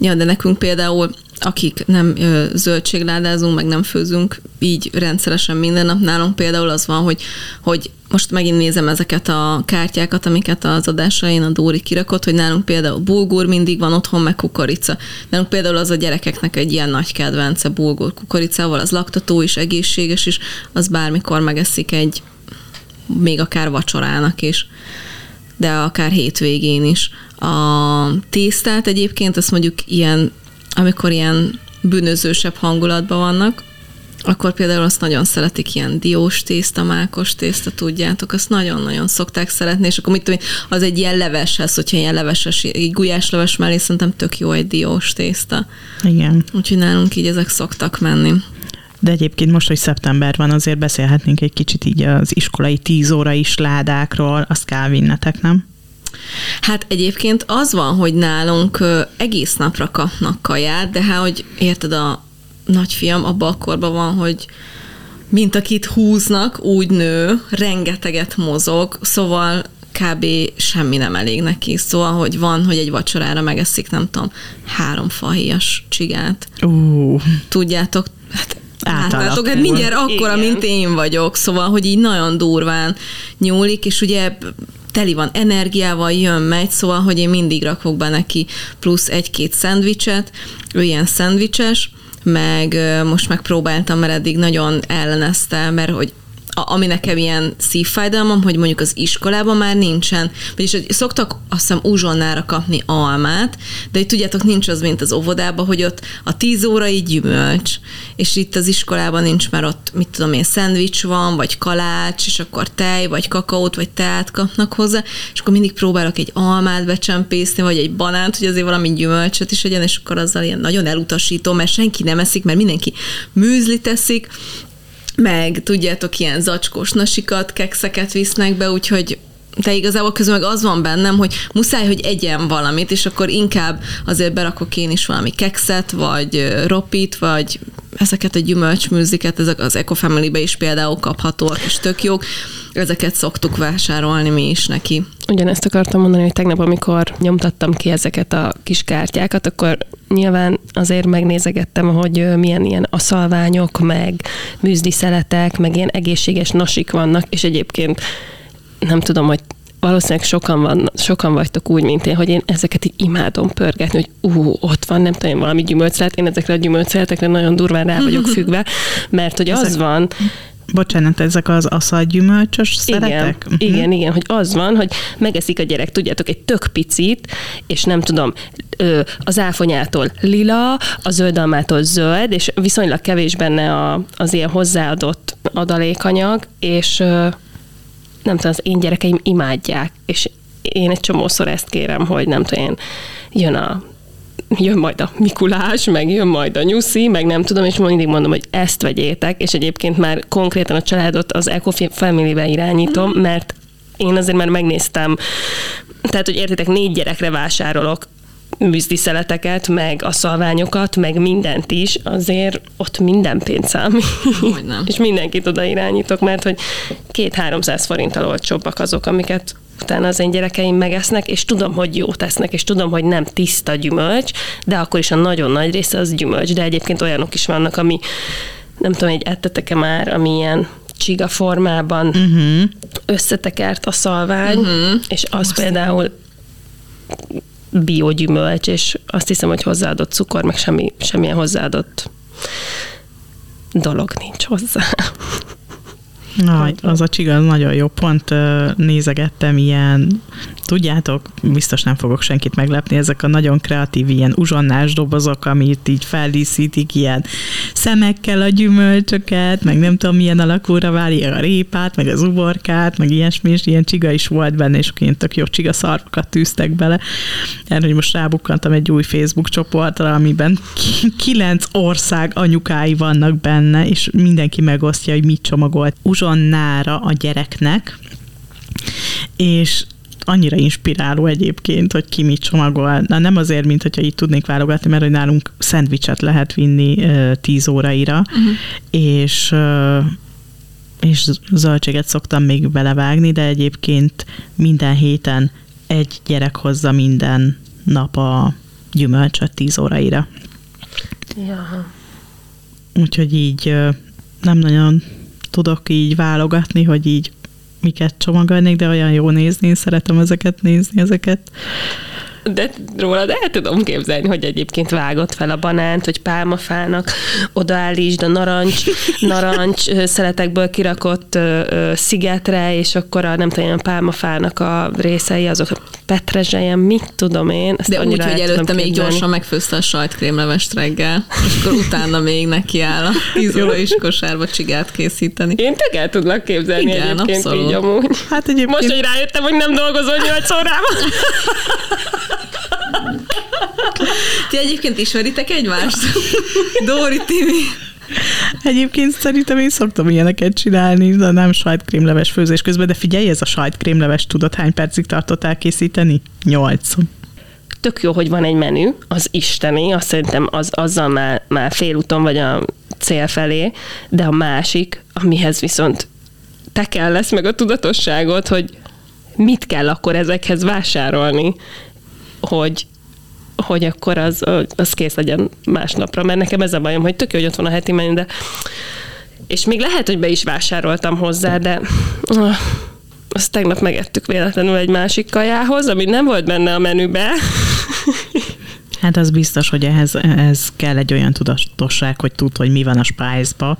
Ja, de nekünk például, akik nem ö, zöldségládázunk, meg nem főzünk így rendszeresen minden nap, nálunk például az van, hogy, hogy most megint nézem ezeket a kártyákat, amiket az adásain a Dóri kirakott, hogy nálunk például bulgur mindig van otthon, meg kukorica. Nálunk például az a gyerekeknek egy ilyen nagy kedvence bulgur kukoricával, az laktató is, egészséges is, az bármikor megeszik egy, még akár vacsorának is de akár hétvégén is. A tésztát egyébként, azt mondjuk ilyen, amikor ilyen bűnözősebb hangulatban vannak, akkor például azt nagyon szeretik, ilyen diós tészta, mákos tészta, tudjátok, azt nagyon-nagyon szokták szeretni, és akkor mit tudom az egy ilyen leveshez, hogyha ilyen leveses, egy gulyásleves mellé szerintem tök jó egy diós tészta. Igen. Úgyhogy nálunk így ezek szoktak menni. De egyébként most, hogy szeptember van, azért beszélhetnénk egy kicsit így az iskolai tíz óra is ládákról, azt kell vinnetek, nem? Hát egyébként az van, hogy nálunk egész napra kapnak kaját, de hát, hogy érted, a nagyfiam abban a korban van, hogy mint akit húznak, úgy nő, rengeteget mozog, szóval kb. semmi nem elég neki. Szóval, hogy van, hogy egy vacsorára megeszik, nem tudom, három fahéjas csigát. Ú, Tudjátok, hát. Látnátok, hát mindjárt akkora, Igen. mint én vagyok, szóval, hogy így nagyon durván nyúlik, és ugye teli van energiával, jön, megy, szóval, hogy én mindig rakok be neki plusz egy-két szendvicset, ő ilyen szendvicses, meg most megpróbáltam, mert eddig nagyon ellenezte, mert hogy a, ami nekem ilyen szívfájdalmam, hogy mondjuk az iskolában már nincsen, vagyis hogy szoktak azt hiszem uzsonnára kapni almát, de itt tudjátok, nincs az, mint az óvodában, hogy ott a tíz órai gyümölcs, és itt az iskolában nincs, mert ott, mit tudom én, szendvics van, vagy kalács, és akkor tej, vagy kakaót, vagy teát kapnak hozzá, és akkor mindig próbálok egy almát becsempészni, vagy egy banánt, hogy azért valami gyümölcsöt is legyen, és akkor azzal ilyen nagyon elutasító, mert senki nem eszik, mert mindenki műzli teszik, meg tudjátok, ilyen zacskós nasikat, kekszeket visznek be, úgyhogy de igazából közben meg az van bennem, hogy muszáj, hogy egyen valamit, és akkor inkább azért berakok én is valami kekszet, vagy ropit, vagy ezeket a gyümölcsműziket, ezek az Eco Family-be is például kaphatóak, és tök jók. Ezeket szoktuk vásárolni mi is neki. Ugyanezt akartam mondani, hogy tegnap, amikor nyomtattam ki ezeket a kis kártyákat, akkor nyilván azért megnézegettem, hogy milyen ilyen aszalványok, meg műzdisheletek, meg ilyen egészséges nasik vannak, és egyébként nem tudom, hogy valószínűleg sokan, van, sokan vagytok úgy, mint én, hogy én ezeket így imádom pörgetni, hogy ú, ott van, nem tudom, valami gyümölcszelt, én ezekre a gyümölcszeletekre nagyon durván rá vagyok <laughs> függve, mert hogy az Ezek- van, Bocsánat, ezek az aszalgyümölcsös szeretek? igen, Mhm. igen, igen, hogy az van, hogy megeszik a gyerek, tudjátok, egy tök picit, és nem tudom, az áfonyától lila, a zöldalmától zöld, és viszonylag kevés benne a, az ilyen hozzáadott adalékanyag, és nem tudom, az én gyerekeim imádják, és én egy csomószor ezt kérem, hogy nem tudom, én, jön a jön majd a Mikulás, meg jön majd a Nyuszi, meg nem tudom, és mindig mondom, hogy ezt vegyétek, és egyébként már konkrétan a családot az Eco Family-be irányítom, mert én azért már megnéztem, tehát, hogy értitek, négy gyerekre vásárolok műzdiszeleteket, meg a szalványokat, meg mindent is, azért ott minden pénz számít. És mindenkit oda irányítok, mert hogy két-háromszáz forinttal olcsóbbak azok, amiket utána az én gyerekeim megesznek, és tudom, hogy jó tesznek, és tudom, hogy nem tiszta gyümölcs, de akkor is a nagyon nagy része az gyümölcs, de egyébként olyanok is vannak, ami nem tudom, hogy ettetek-e már, ami ilyen csiga formában uh-huh. összetekert a szalvány, uh-huh. és az Azt például biogyümölcs, és azt hiszem, hogy hozzáadott cukor, meg semmi, semmilyen hozzáadott dolog nincs hozzá. Na, az a csiga nagyon jó. Pont nézegettem ilyen, tudjátok, biztos nem fogok senkit meglepni, ezek a nagyon kreatív ilyen uzsonnás dobozok, amit így feldíszítik ilyen szemekkel a gyümölcsöket, meg nem tudom milyen alakúra váli a répát, meg az uborkát, meg ilyesmi, és ilyen csiga is volt benne, és ilyen tök jó csiga szarvakat tűztek bele. Erre, hogy most rábukkantam egy új Facebook csoportra, amiben ki- kilenc ország anyukái vannak benne, és mindenki megosztja, hogy mit csomagolt uzsonnára a gyereknek, és annyira inspiráló egyébként, hogy ki mit csomagol. Na nem azért, mint hogyha így tudnék válogatni, mert hogy nálunk szendvicset lehet vinni uh, 10 óraira, uh-huh. és uh, és zöldséget szoktam még belevágni, de egyébként minden héten egy gyerek hozza minden nap a gyümölcsöt 10 óraira. Ja. Úgyhogy így nem nagyon tudok így válogatni, hogy így miket csomagolnék, de olyan jó nézni, szeretem ezeket nézni, ezeket. De rólad el tudom képzelni, hogy egyébként vágott fel a banánt, hogy pálmafának odaállítsd a narancs, <laughs> narancs szeletekből kirakott ö, ö, szigetre, és akkor a nem tudom, a pálmafának a részei, azok petrezselyen, mit tudom én. Ezt De úgy, hogy előtte még gyorsan megfőzte a sajtkrémlevest reggel, és akkor utána még neki áll a <laughs> 10 óra is kosárba csigát készíteni. Én tök el tudlak képzelni Igen, egyébként abszolút. így amúgy. Hát egyébként Most, hogy rájöttem, hogy nem dolgozol 8 órában. <laughs> Ti egyébként ismeritek egymást? Dóri Timi. Egyébként szerintem én szoktam ilyeneket csinálni, de nem sajtkrémleves főzés közben, de figyelj, ez a sajtkrémleves tudod hány percig tartott elkészíteni? Nyolc. tök jó, hogy van egy menü, az isteni, azt szerintem az, azzal már, már félúton vagy a cél felé, de a másik, amihez viszont te kell lesz meg a tudatosságot, hogy mit kell akkor ezekhez vásárolni, hogy hogy akkor az, az kész legyen másnapra, mert nekem ez a bajom, hogy tök jó, hogy ott van a heti menü, de és még lehet, hogy be is vásároltam hozzá, de ah, azt tegnap megettük véletlenül egy másik kajához, ami nem volt benne a menübe. <laughs> Hát az biztos, hogy ehhez, ehhez kell egy olyan tudatosság, hogy tud, hogy mi van a spice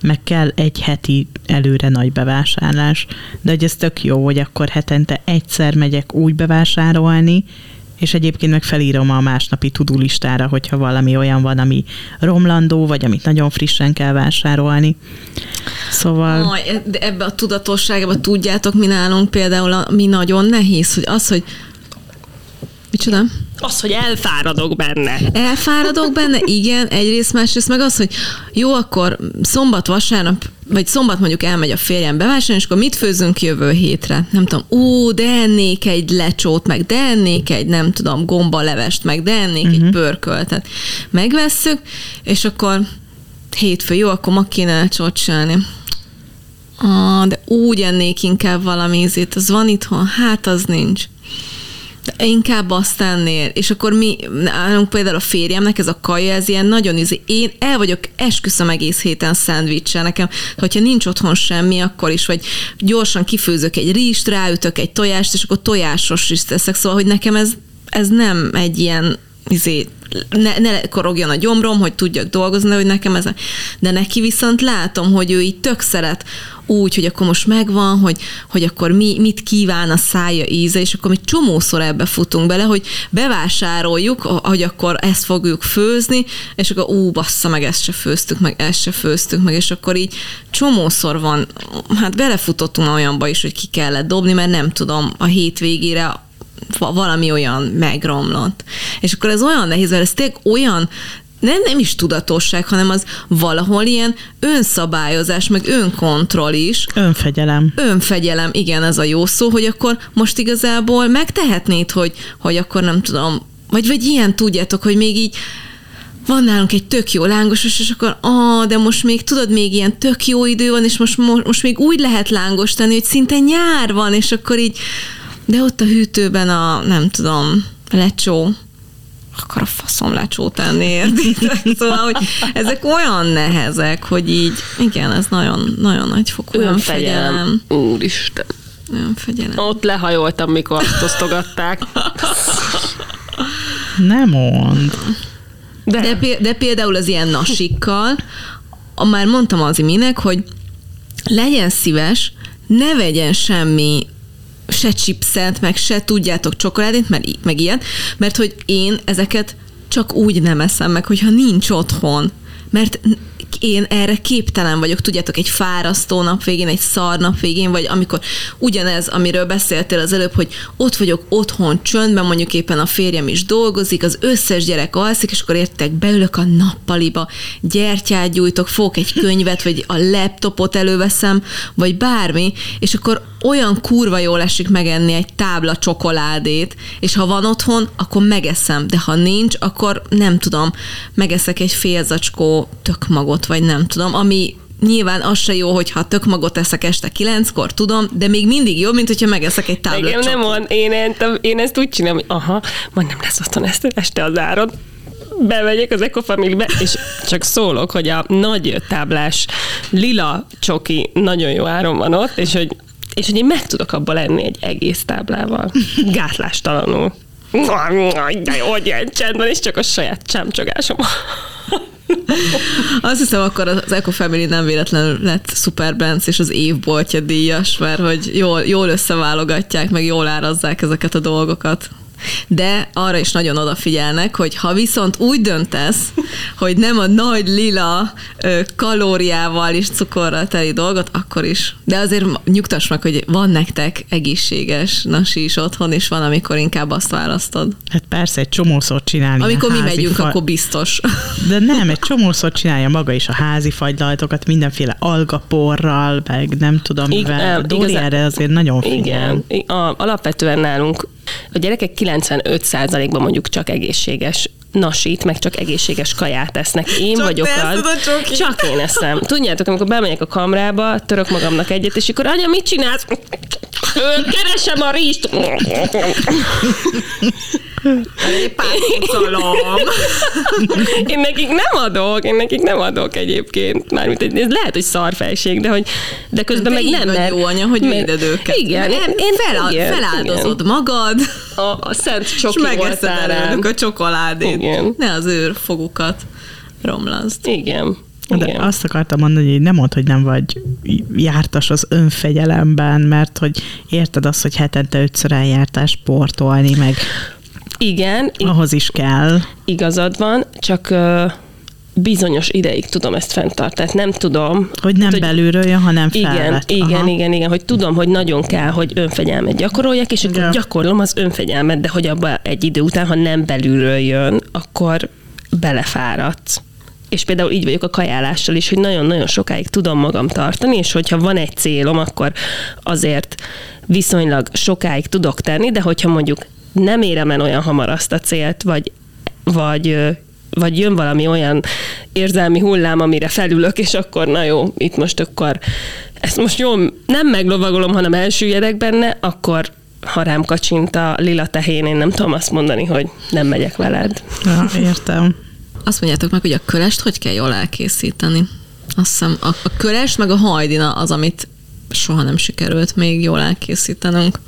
meg kell egy heti előre nagy bevásárlás, de hogy ez tök jó, hogy akkor hetente egyszer megyek úgy bevásárolni, és egyébként meg felírom a másnapi tudulistára, hogyha valami olyan van, ami romlandó, vagy amit nagyon frissen kell vásárolni. Szóval... Aj, de ebbe a tudatosságban tudjátok, mi nálunk például, a, mi nagyon nehéz, hogy az, hogy Micsoda? Az, hogy elfáradok benne. Elfáradok benne, igen, egyrészt, másrészt meg az, hogy jó, akkor szombat, vasárnap, vagy szombat mondjuk elmegy a férjem bevásárolni, és akkor mit főzünk jövő hétre? Nem tudom, ú, de ennék egy lecsót, meg de ennék egy, nem tudom, gombalevest, meg de ennék uh-huh. egy mhm. pörköltet. Megvesszük, és akkor hétfő, jó, akkor ma kéne lecsót csinálni. Ah, de úgy ennék inkább valami ízét, az van itthon? Hát az nincs inkább azt tennél. És akkor mi, nálunk például a férjemnek ez a kaja, ez ilyen nagyon izé. Én el vagyok, esküszöm egész héten szendvicsel nekem, hogyha nincs otthon semmi, akkor is, vagy gyorsan kifőzök egy rizst, ráütök egy tojást, és akkor tojásos is teszek. Szóval, hogy nekem ez, ez nem egy ilyen izé, ne, ne korogjon a gyomrom, hogy tudjak dolgozni, hogy nekem ez. De neki viszont látom, hogy ő így tök szeret úgy, hogy akkor most megvan, hogy, hogy akkor mi, mit kíván a szája íze, és akkor mi csomószor ebbe futunk bele, hogy bevásároljuk, hogy akkor ezt fogjuk főzni, és akkor ú, bassza, meg ezt se főztük, meg ezt se főztük, meg, és akkor így csomószor van, hát belefutottunk olyanba is, hogy ki kellett dobni, mert nem tudom, a hétvégére valami olyan megromlott. És akkor ez olyan nehéz, mert ez tényleg olyan nem, nem is tudatosság, hanem az valahol ilyen önszabályozás, meg önkontroll is. Önfegyelem. Önfegyelem, igen, ez a jó szó, hogy akkor most igazából megtehetnéd, hogy, hogy akkor nem tudom, vagy, vagy ilyen tudjátok, hogy még így van nálunk egy tök jó lángosos, és akkor, ah, de most még tudod, még ilyen tök jó idő van, és most, most, most még úgy lehet lángos tenni, hogy szinte nyár van, és akkor így, de ott a hűtőben a, nem tudom, lecsó, akar a faszom lecsó tenni, értitek? <laughs> Szóval, hogy ezek olyan nehezek, hogy így, igen, ez nagyon, nagyon nagy fokú önfegyelem. Úristen. Önfegyelem. Ott lehajoltam, mikor azt osztogatták. <laughs> Nem mond. De. De, de például az ilyen nasikkal, már mondtam az iminek, hogy legyen szíves, ne vegyen semmi se chipset, meg se tudjátok csokoládét, meg, meg ilyen, mert hogy én ezeket csak úgy nem eszem meg, hogyha nincs otthon. Mert én erre képtelen vagyok, tudjátok, egy fárasztó nap végén, egy szar nap végén, vagy amikor ugyanez, amiről beszéltél az előbb, hogy ott vagyok otthon csöndben, mondjuk éppen a férjem is dolgozik, az összes gyerek alszik, és akkor értek, beülök a nappaliba, gyertyát gyújtok, fogok egy könyvet, vagy a laptopot előveszem, vagy bármi, és akkor olyan kurva jól esik megenni egy tábla csokoládét, és ha van otthon, akkor megeszem, de ha nincs, akkor nem tudom, megeszek egy fél zacskó tökmagot, vagy nem tudom, ami nyilván az se jó, hogyha tök magot eszek este kilenckor, tudom, de még mindig jobb, mint hogyha megeszek egy tábla Igen, nem van, én, én, én ezt úgy csinálom, hogy aha, majd nem lesz otthon este, este az árad, bemegyek az Ecofamilybe, és csak szólok, hogy a nagy táblás lila csoki nagyon jó áron van ott, és hogy és hogy én meg tudok abba lenni egy egész táblával. <laughs> Gátlástalanul. De jó, hogy ilyen csend van, és csak a saját csámcsogásom. Azt hiszem, akkor az Eco Family nem véletlenül lett Super és az évboltja díjas, mert hogy jól, jól összeválogatják, meg jól árazzák ezeket a dolgokat de arra is nagyon odafigyelnek, hogy ha viszont úgy döntesz, hogy nem a nagy lila kalóriával és cukorral teli dolgot, akkor is. De azért nyugtass meg, hogy van nektek egészséges nasi is otthon, és van, amikor inkább azt választod. Hát persze, egy csomószor csinálni. Amikor mi megyünk, fa... akkor biztos. De nem, egy csomószor csinálja maga is a házi fagylajtokat, mindenféle algaporral, meg nem tudom mivel. Igen, Dori erre azért nagyon figyel. Igen, a, alapvetően nálunk a gyerekek 95%-ban mondjuk csak egészséges nasít, meg csak egészséges kaját tesznek. Én csak vagyok az. Csak én eszem. Tudjátok, amikor bemegyek a kamrába, török magamnak egyet, és akkor anya, mit csinálsz? Keresem a rizst. Párpucolom. Én nekik nem adok, én nekik nem adok egyébként. Mármint, hogy ez lehet, hogy szarfejség, de hogy de közben De meg nem, mert... jó anya, hogy mert- véded őket. Igen, Nem, én, én fel, igen, feláldozod igen. magad, A, a szent és csoki megeszed oltárán. előlük a csokoládét. Igen. Ne az ő fogukat romlaszd. Igen. De Igen. azt akartam mondani, hogy nem mondd, hogy nem vagy jártas az önfegyelemben, mert hogy érted azt, hogy hetente ötször eljártál sportolni, meg Igen, ahhoz is kell. igazad van, csak bizonyos ideig tudom ezt fenntartani. Tehát nem tudom. Hogy nem hogy belülről jön, hanem Igen, felvett. igen, Aha. igen, igen, hogy tudom, hogy nagyon kell, hogy önfegyelmet gyakoroljak, és akkor Igen. gyakorlom az önfegyelmet, de hogy abba egy idő után, ha nem belülről jön, akkor belefáradsz. És például így vagyok a kajálással is, hogy nagyon-nagyon sokáig tudom magam tartani, és hogyha van egy célom, akkor azért viszonylag sokáig tudok tenni, de hogyha mondjuk nem érem el olyan hamar azt a célt, vagy, vagy vagy jön valami olyan érzelmi hullám, amire felülök, és akkor na jó, itt most akkor ezt most jól nem meglovagolom, hanem elsüllyedek benne, akkor ha rám kacsint a lila tehén, én nem tudom azt mondani, hogy nem megyek veled. Ja, értem. Azt mondjátok meg, hogy a kölest hogy kell jól elkészíteni? Azt hiszem, a, a kölest meg a hajdina az, amit soha nem sikerült még jól elkészítenünk.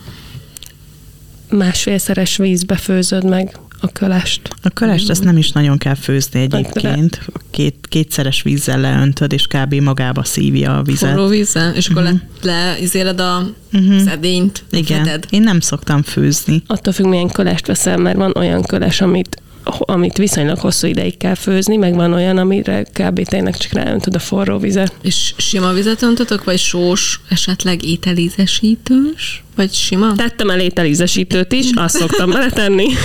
Másfélszeres vízbe főzöd meg a kölest. A kölest ezt nem is nagyon kell főzni egyébként. Két, kétszeres vízzel leöntöd, és kb. magába szívja a vizet. Forró vízzel, és akkor le, leizéled a uh-huh. szedényt, Igen, Feded. én nem szoktam főzni. Attól függ, milyen kölest veszel, mert van olyan köles, amit amit viszonylag hosszú ideig kell főzni, meg van olyan, amire kb. tényleg csak ráöntöd a forró vizet. És sima vizet öntötök, vagy sós, esetleg ételízesítős? Vagy sima? Tettem el ételízesítőt is, azt szoktam beletenni. <laughs>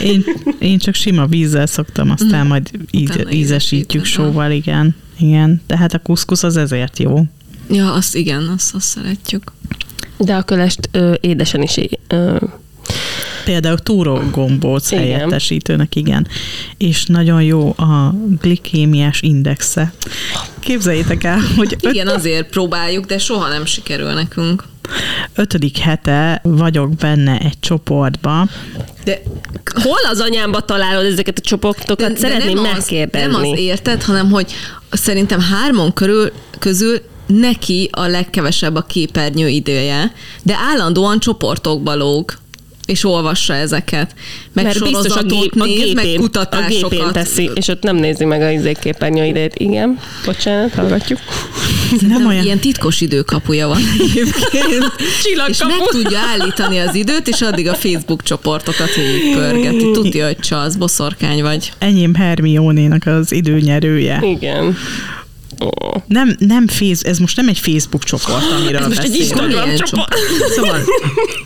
Én, én csak sima vízzel szoktam, aztán majd íz, ízesítjük sóval, igen. Igen, tehát a kuszkusz az ezért jó. Ja, azt igen, azt, azt szeretjük. De a kölest ö, édesen is ö, Például túrógombóc Igen. helyettesítőnek, igen. És nagyon jó a glikémiás indexe. Képzeljétek el, hogy öt, Igen, azért próbáljuk, de soha nem sikerül nekünk. ötödik hete vagyok benne egy csoportba, De, Hol az anyámba találod ezeket a csoportokat? de Szeretném nem megkérdezni. Az, nem az érted, hanem hogy szerintem hármon körül, közül neki a legkevesebb a képernyő idője, de állandóan csoportokba lóg és olvassa ezeket. Meg Mert biztos a, gép, a, néz, meg gépén, a kutatásokat. gépén teszi, és ott nem nézi meg a izéképernyő idejét. Igen, bocsánat, hallgatjuk. Nem nem olyan... Ilyen titkos időkapuja van egyébként. <laughs> és meg tudja állítani az időt, és addig a Facebook csoportokat végigpörgeti. Tudja, hogy csalsz, boszorkány vagy. Enyém Hermione-nak az időnyerője. Igen. Ó. Nem, nem fész, ez most nem egy Facebook csoport, amiről Ez most egy. Instagram Milyen csoport. Szóval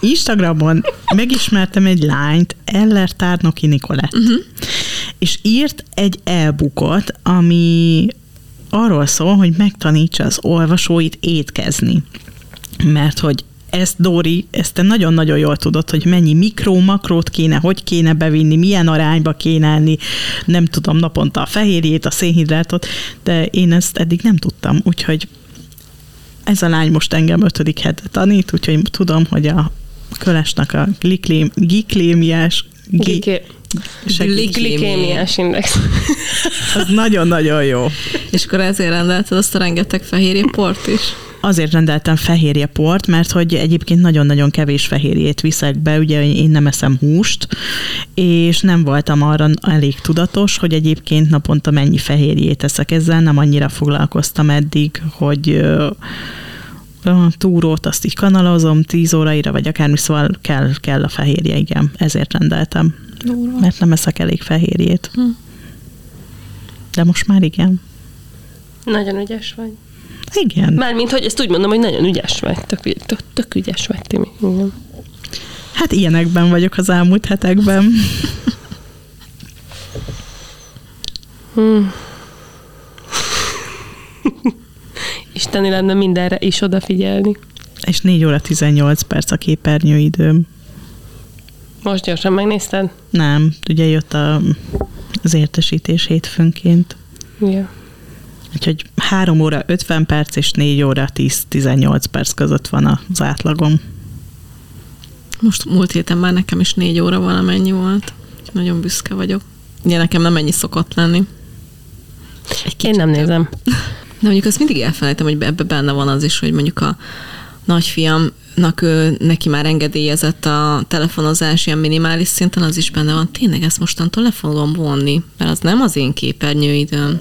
Instagramon megismertem egy lányt, Eller Tárnoki Nikolett, uh-huh. és írt egy e-bookot, ami arról szól, hogy megtanítsa az olvasóit étkezni. Mert hogy ezt, Dóri, ezt te nagyon-nagyon jól tudod, hogy mennyi mikró, makrót kéne, hogy kéne bevinni, milyen arányba kéne enni, nem tudom, naponta a fehérjét, a szénhidrátot, de én ezt eddig nem tudtam, úgyhogy ez a lány most engem ötödik hete tanít, úgyhogy tudom, hogy a kölesnek a gliklém, giklémiás segít, Glikémiás index. az nagyon-nagyon jó. És akkor ezért rendelted azt a rengeteg fehérjéport is. Azért rendeltem fehérjeport, mert hogy egyébként nagyon-nagyon kevés fehérjét viszek be, ugye én nem eszem húst, és nem voltam arra elég tudatos, hogy egyébként naponta mennyi fehérjét eszek ezzel, nem annyira foglalkoztam eddig, hogy a túrót azt így kanalozom 10 óraira, vagy akármi, szóval kell, kell a fehérje, igen, ezért rendeltem. Mert nem eszek elég fehérjét. De most már igen. Nagyon ügyes vagy. Igen. Mármint, hogy ezt úgy mondom, hogy nagyon ügyes vagy. Tök, tök, tök ügyes vagy, Timi. Igen. Hát ilyenekben vagyok az elmúlt hetekben. <laughs> Isteni lenne mindenre is odafigyelni. És 4 óra 18 perc a képernyőidőm. Most gyorsan megnézted? Nem, ugye jött a, az értesítés hétfőnként. Igen. Úgyhogy 3 óra 50 perc és 4 óra 10-18 perc között van az átlagom. Most múlt héten már nekem is négy óra valamennyi volt. Nagyon büszke vagyok. Ugye nekem nem ennyi szokott lenni. Egy Én nem nézem. De mondjuk azt mindig elfelejtem, hogy ebbe benne van az is, hogy mondjuk a nagyfiamnak ő, neki már engedélyezett a telefonozás ilyen minimális szinten, az is benne van. Tényleg ezt mostantól le fogom vonni, mert az nem az én képernyőidőm.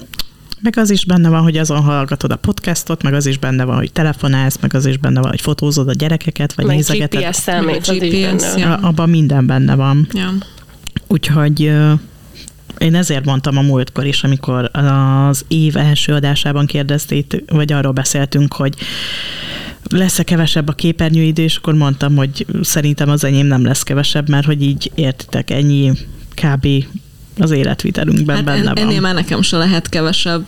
Meg az is benne van, hogy azon hallgatod a podcastot, meg az is benne van, hogy telefonálsz, meg az is benne van, hogy fotózod a gyerekeket, vagy Meg nézegeted. GPS számít, is GPS, ja. A- Abban minden benne van. Ja. Úgyhogy én ezért mondtam a múltkor is, amikor az év első adásában kérdezték, vagy arról beszéltünk, hogy lesz-e kevesebb a képernyőidő, és akkor mondtam, hogy szerintem az enyém nem lesz kevesebb, mert hogy így értitek, ennyi kb. Az életvitelünkben Hát benne en, van. ennél már nekem se lehet kevesebb.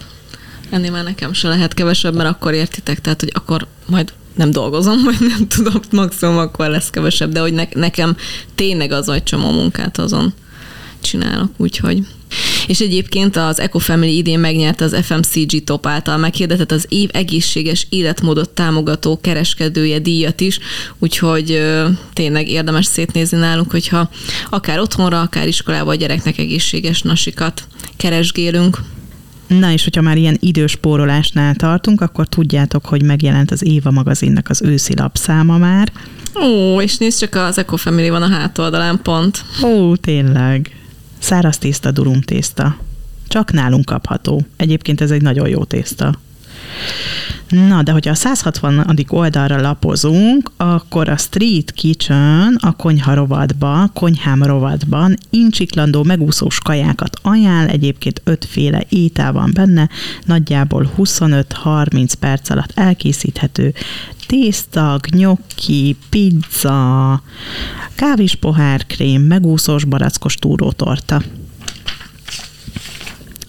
Ennél már nekem se lehet kevesebb, mert akkor értitek, tehát, hogy akkor majd nem dolgozom, vagy nem <laughs> tudom, maximum akkor lesz kevesebb, de hogy ne, nekem tényleg az, hogy csomó munkát azon csinálok, úgyhogy. És egyébként az EcoFamily idén megnyerte az FMCG Top által meghirdetett az év egészséges életmódot támogató kereskedője díjat is, úgyhogy ö, tényleg érdemes szétnézni nálunk, hogyha akár otthonra, akár iskolába a gyereknek egészséges nasikat keresgélünk. Na és hogyha már ilyen időspórolásnál tartunk, akkor tudjátok, hogy megjelent az Éva magazinnak az őszi lapszáma már. Ó, és nézd csak, az EcoFamily van a hátoldalán pont. Ó, tényleg. Száraz tészta, durum tészta. Csak nálunk kapható. Egyébként ez egy nagyon jó tészta. Na, de hogyha a 160. oldalra lapozunk, akkor a Street Kitchen a konyha rovatban, konyhám rovatban incsiklandó megúszós kajákat ajánl, egyébként ötféle étel van benne, nagyjából 25-30 perc alatt elkészíthető tészta, gnocchi, pizza, kávés pohárkrém, megúszós barackos túrótorta.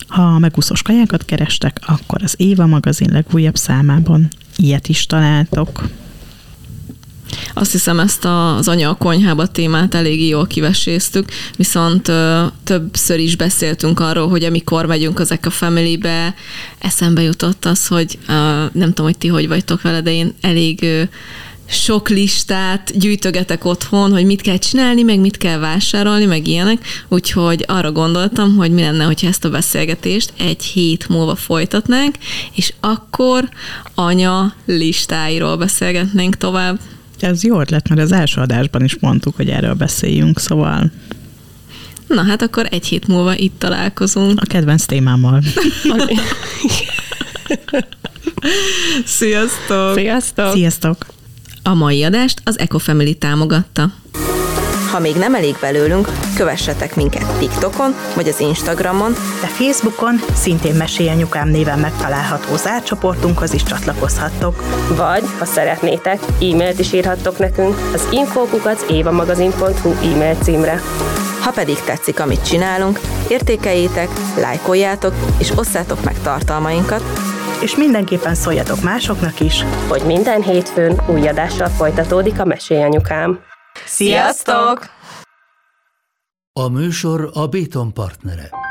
Ha megúszós kajákat kerestek, akkor az Éva magazin legújabb számában ilyet is találtok. Azt hiszem ezt a- az anya a konyhába témát eléggé jól kiveséztük, viszont ö, többször is beszéltünk arról, hogy amikor megyünk az Eka Family-be, eszembe jutott az, hogy ö, nem tudom, hogy ti hogy vagytok vele, de én elég ö, sok listát gyűjtögetek otthon, hogy mit kell csinálni, meg mit kell vásárolni, meg ilyenek, úgyhogy arra gondoltam, hogy mi lenne, hogyha ezt a beszélgetést egy hét múlva folytatnánk, és akkor anya listáiról beszélgetnénk tovább. Ez jó ötlet, mert az első adásban is mondtuk, hogy erről beszéljünk, szóval Na hát akkor egy hét múlva itt találkozunk. a kedvenc témámmal. <laughs> <laughs> Sziasztok! Sziasztok! Sziasztok! A mai adást az EcoFamily támogatta. Ha még nem elég belőlünk, kövessetek minket TikTokon vagy az Instagramon, De Facebookon szintén Mesélyanyukám néven megtalálható zárcsoportunkhoz is csatlakozhattok. Vagy, ha szeretnétek, e-mailt is írhattok nekünk az infókukat évamagazin.hu e-mail címre. ha pedig tetszik, amit csinálunk, értékeljétek, lájkoljátok és osszátok meg tartalmainkat, És mindenképpen szóljatok másoknak is. Hogy minden hétfőn új adással folytatódik a Mesélyanyukám. Sziasztok! A műsor a Béton partnere.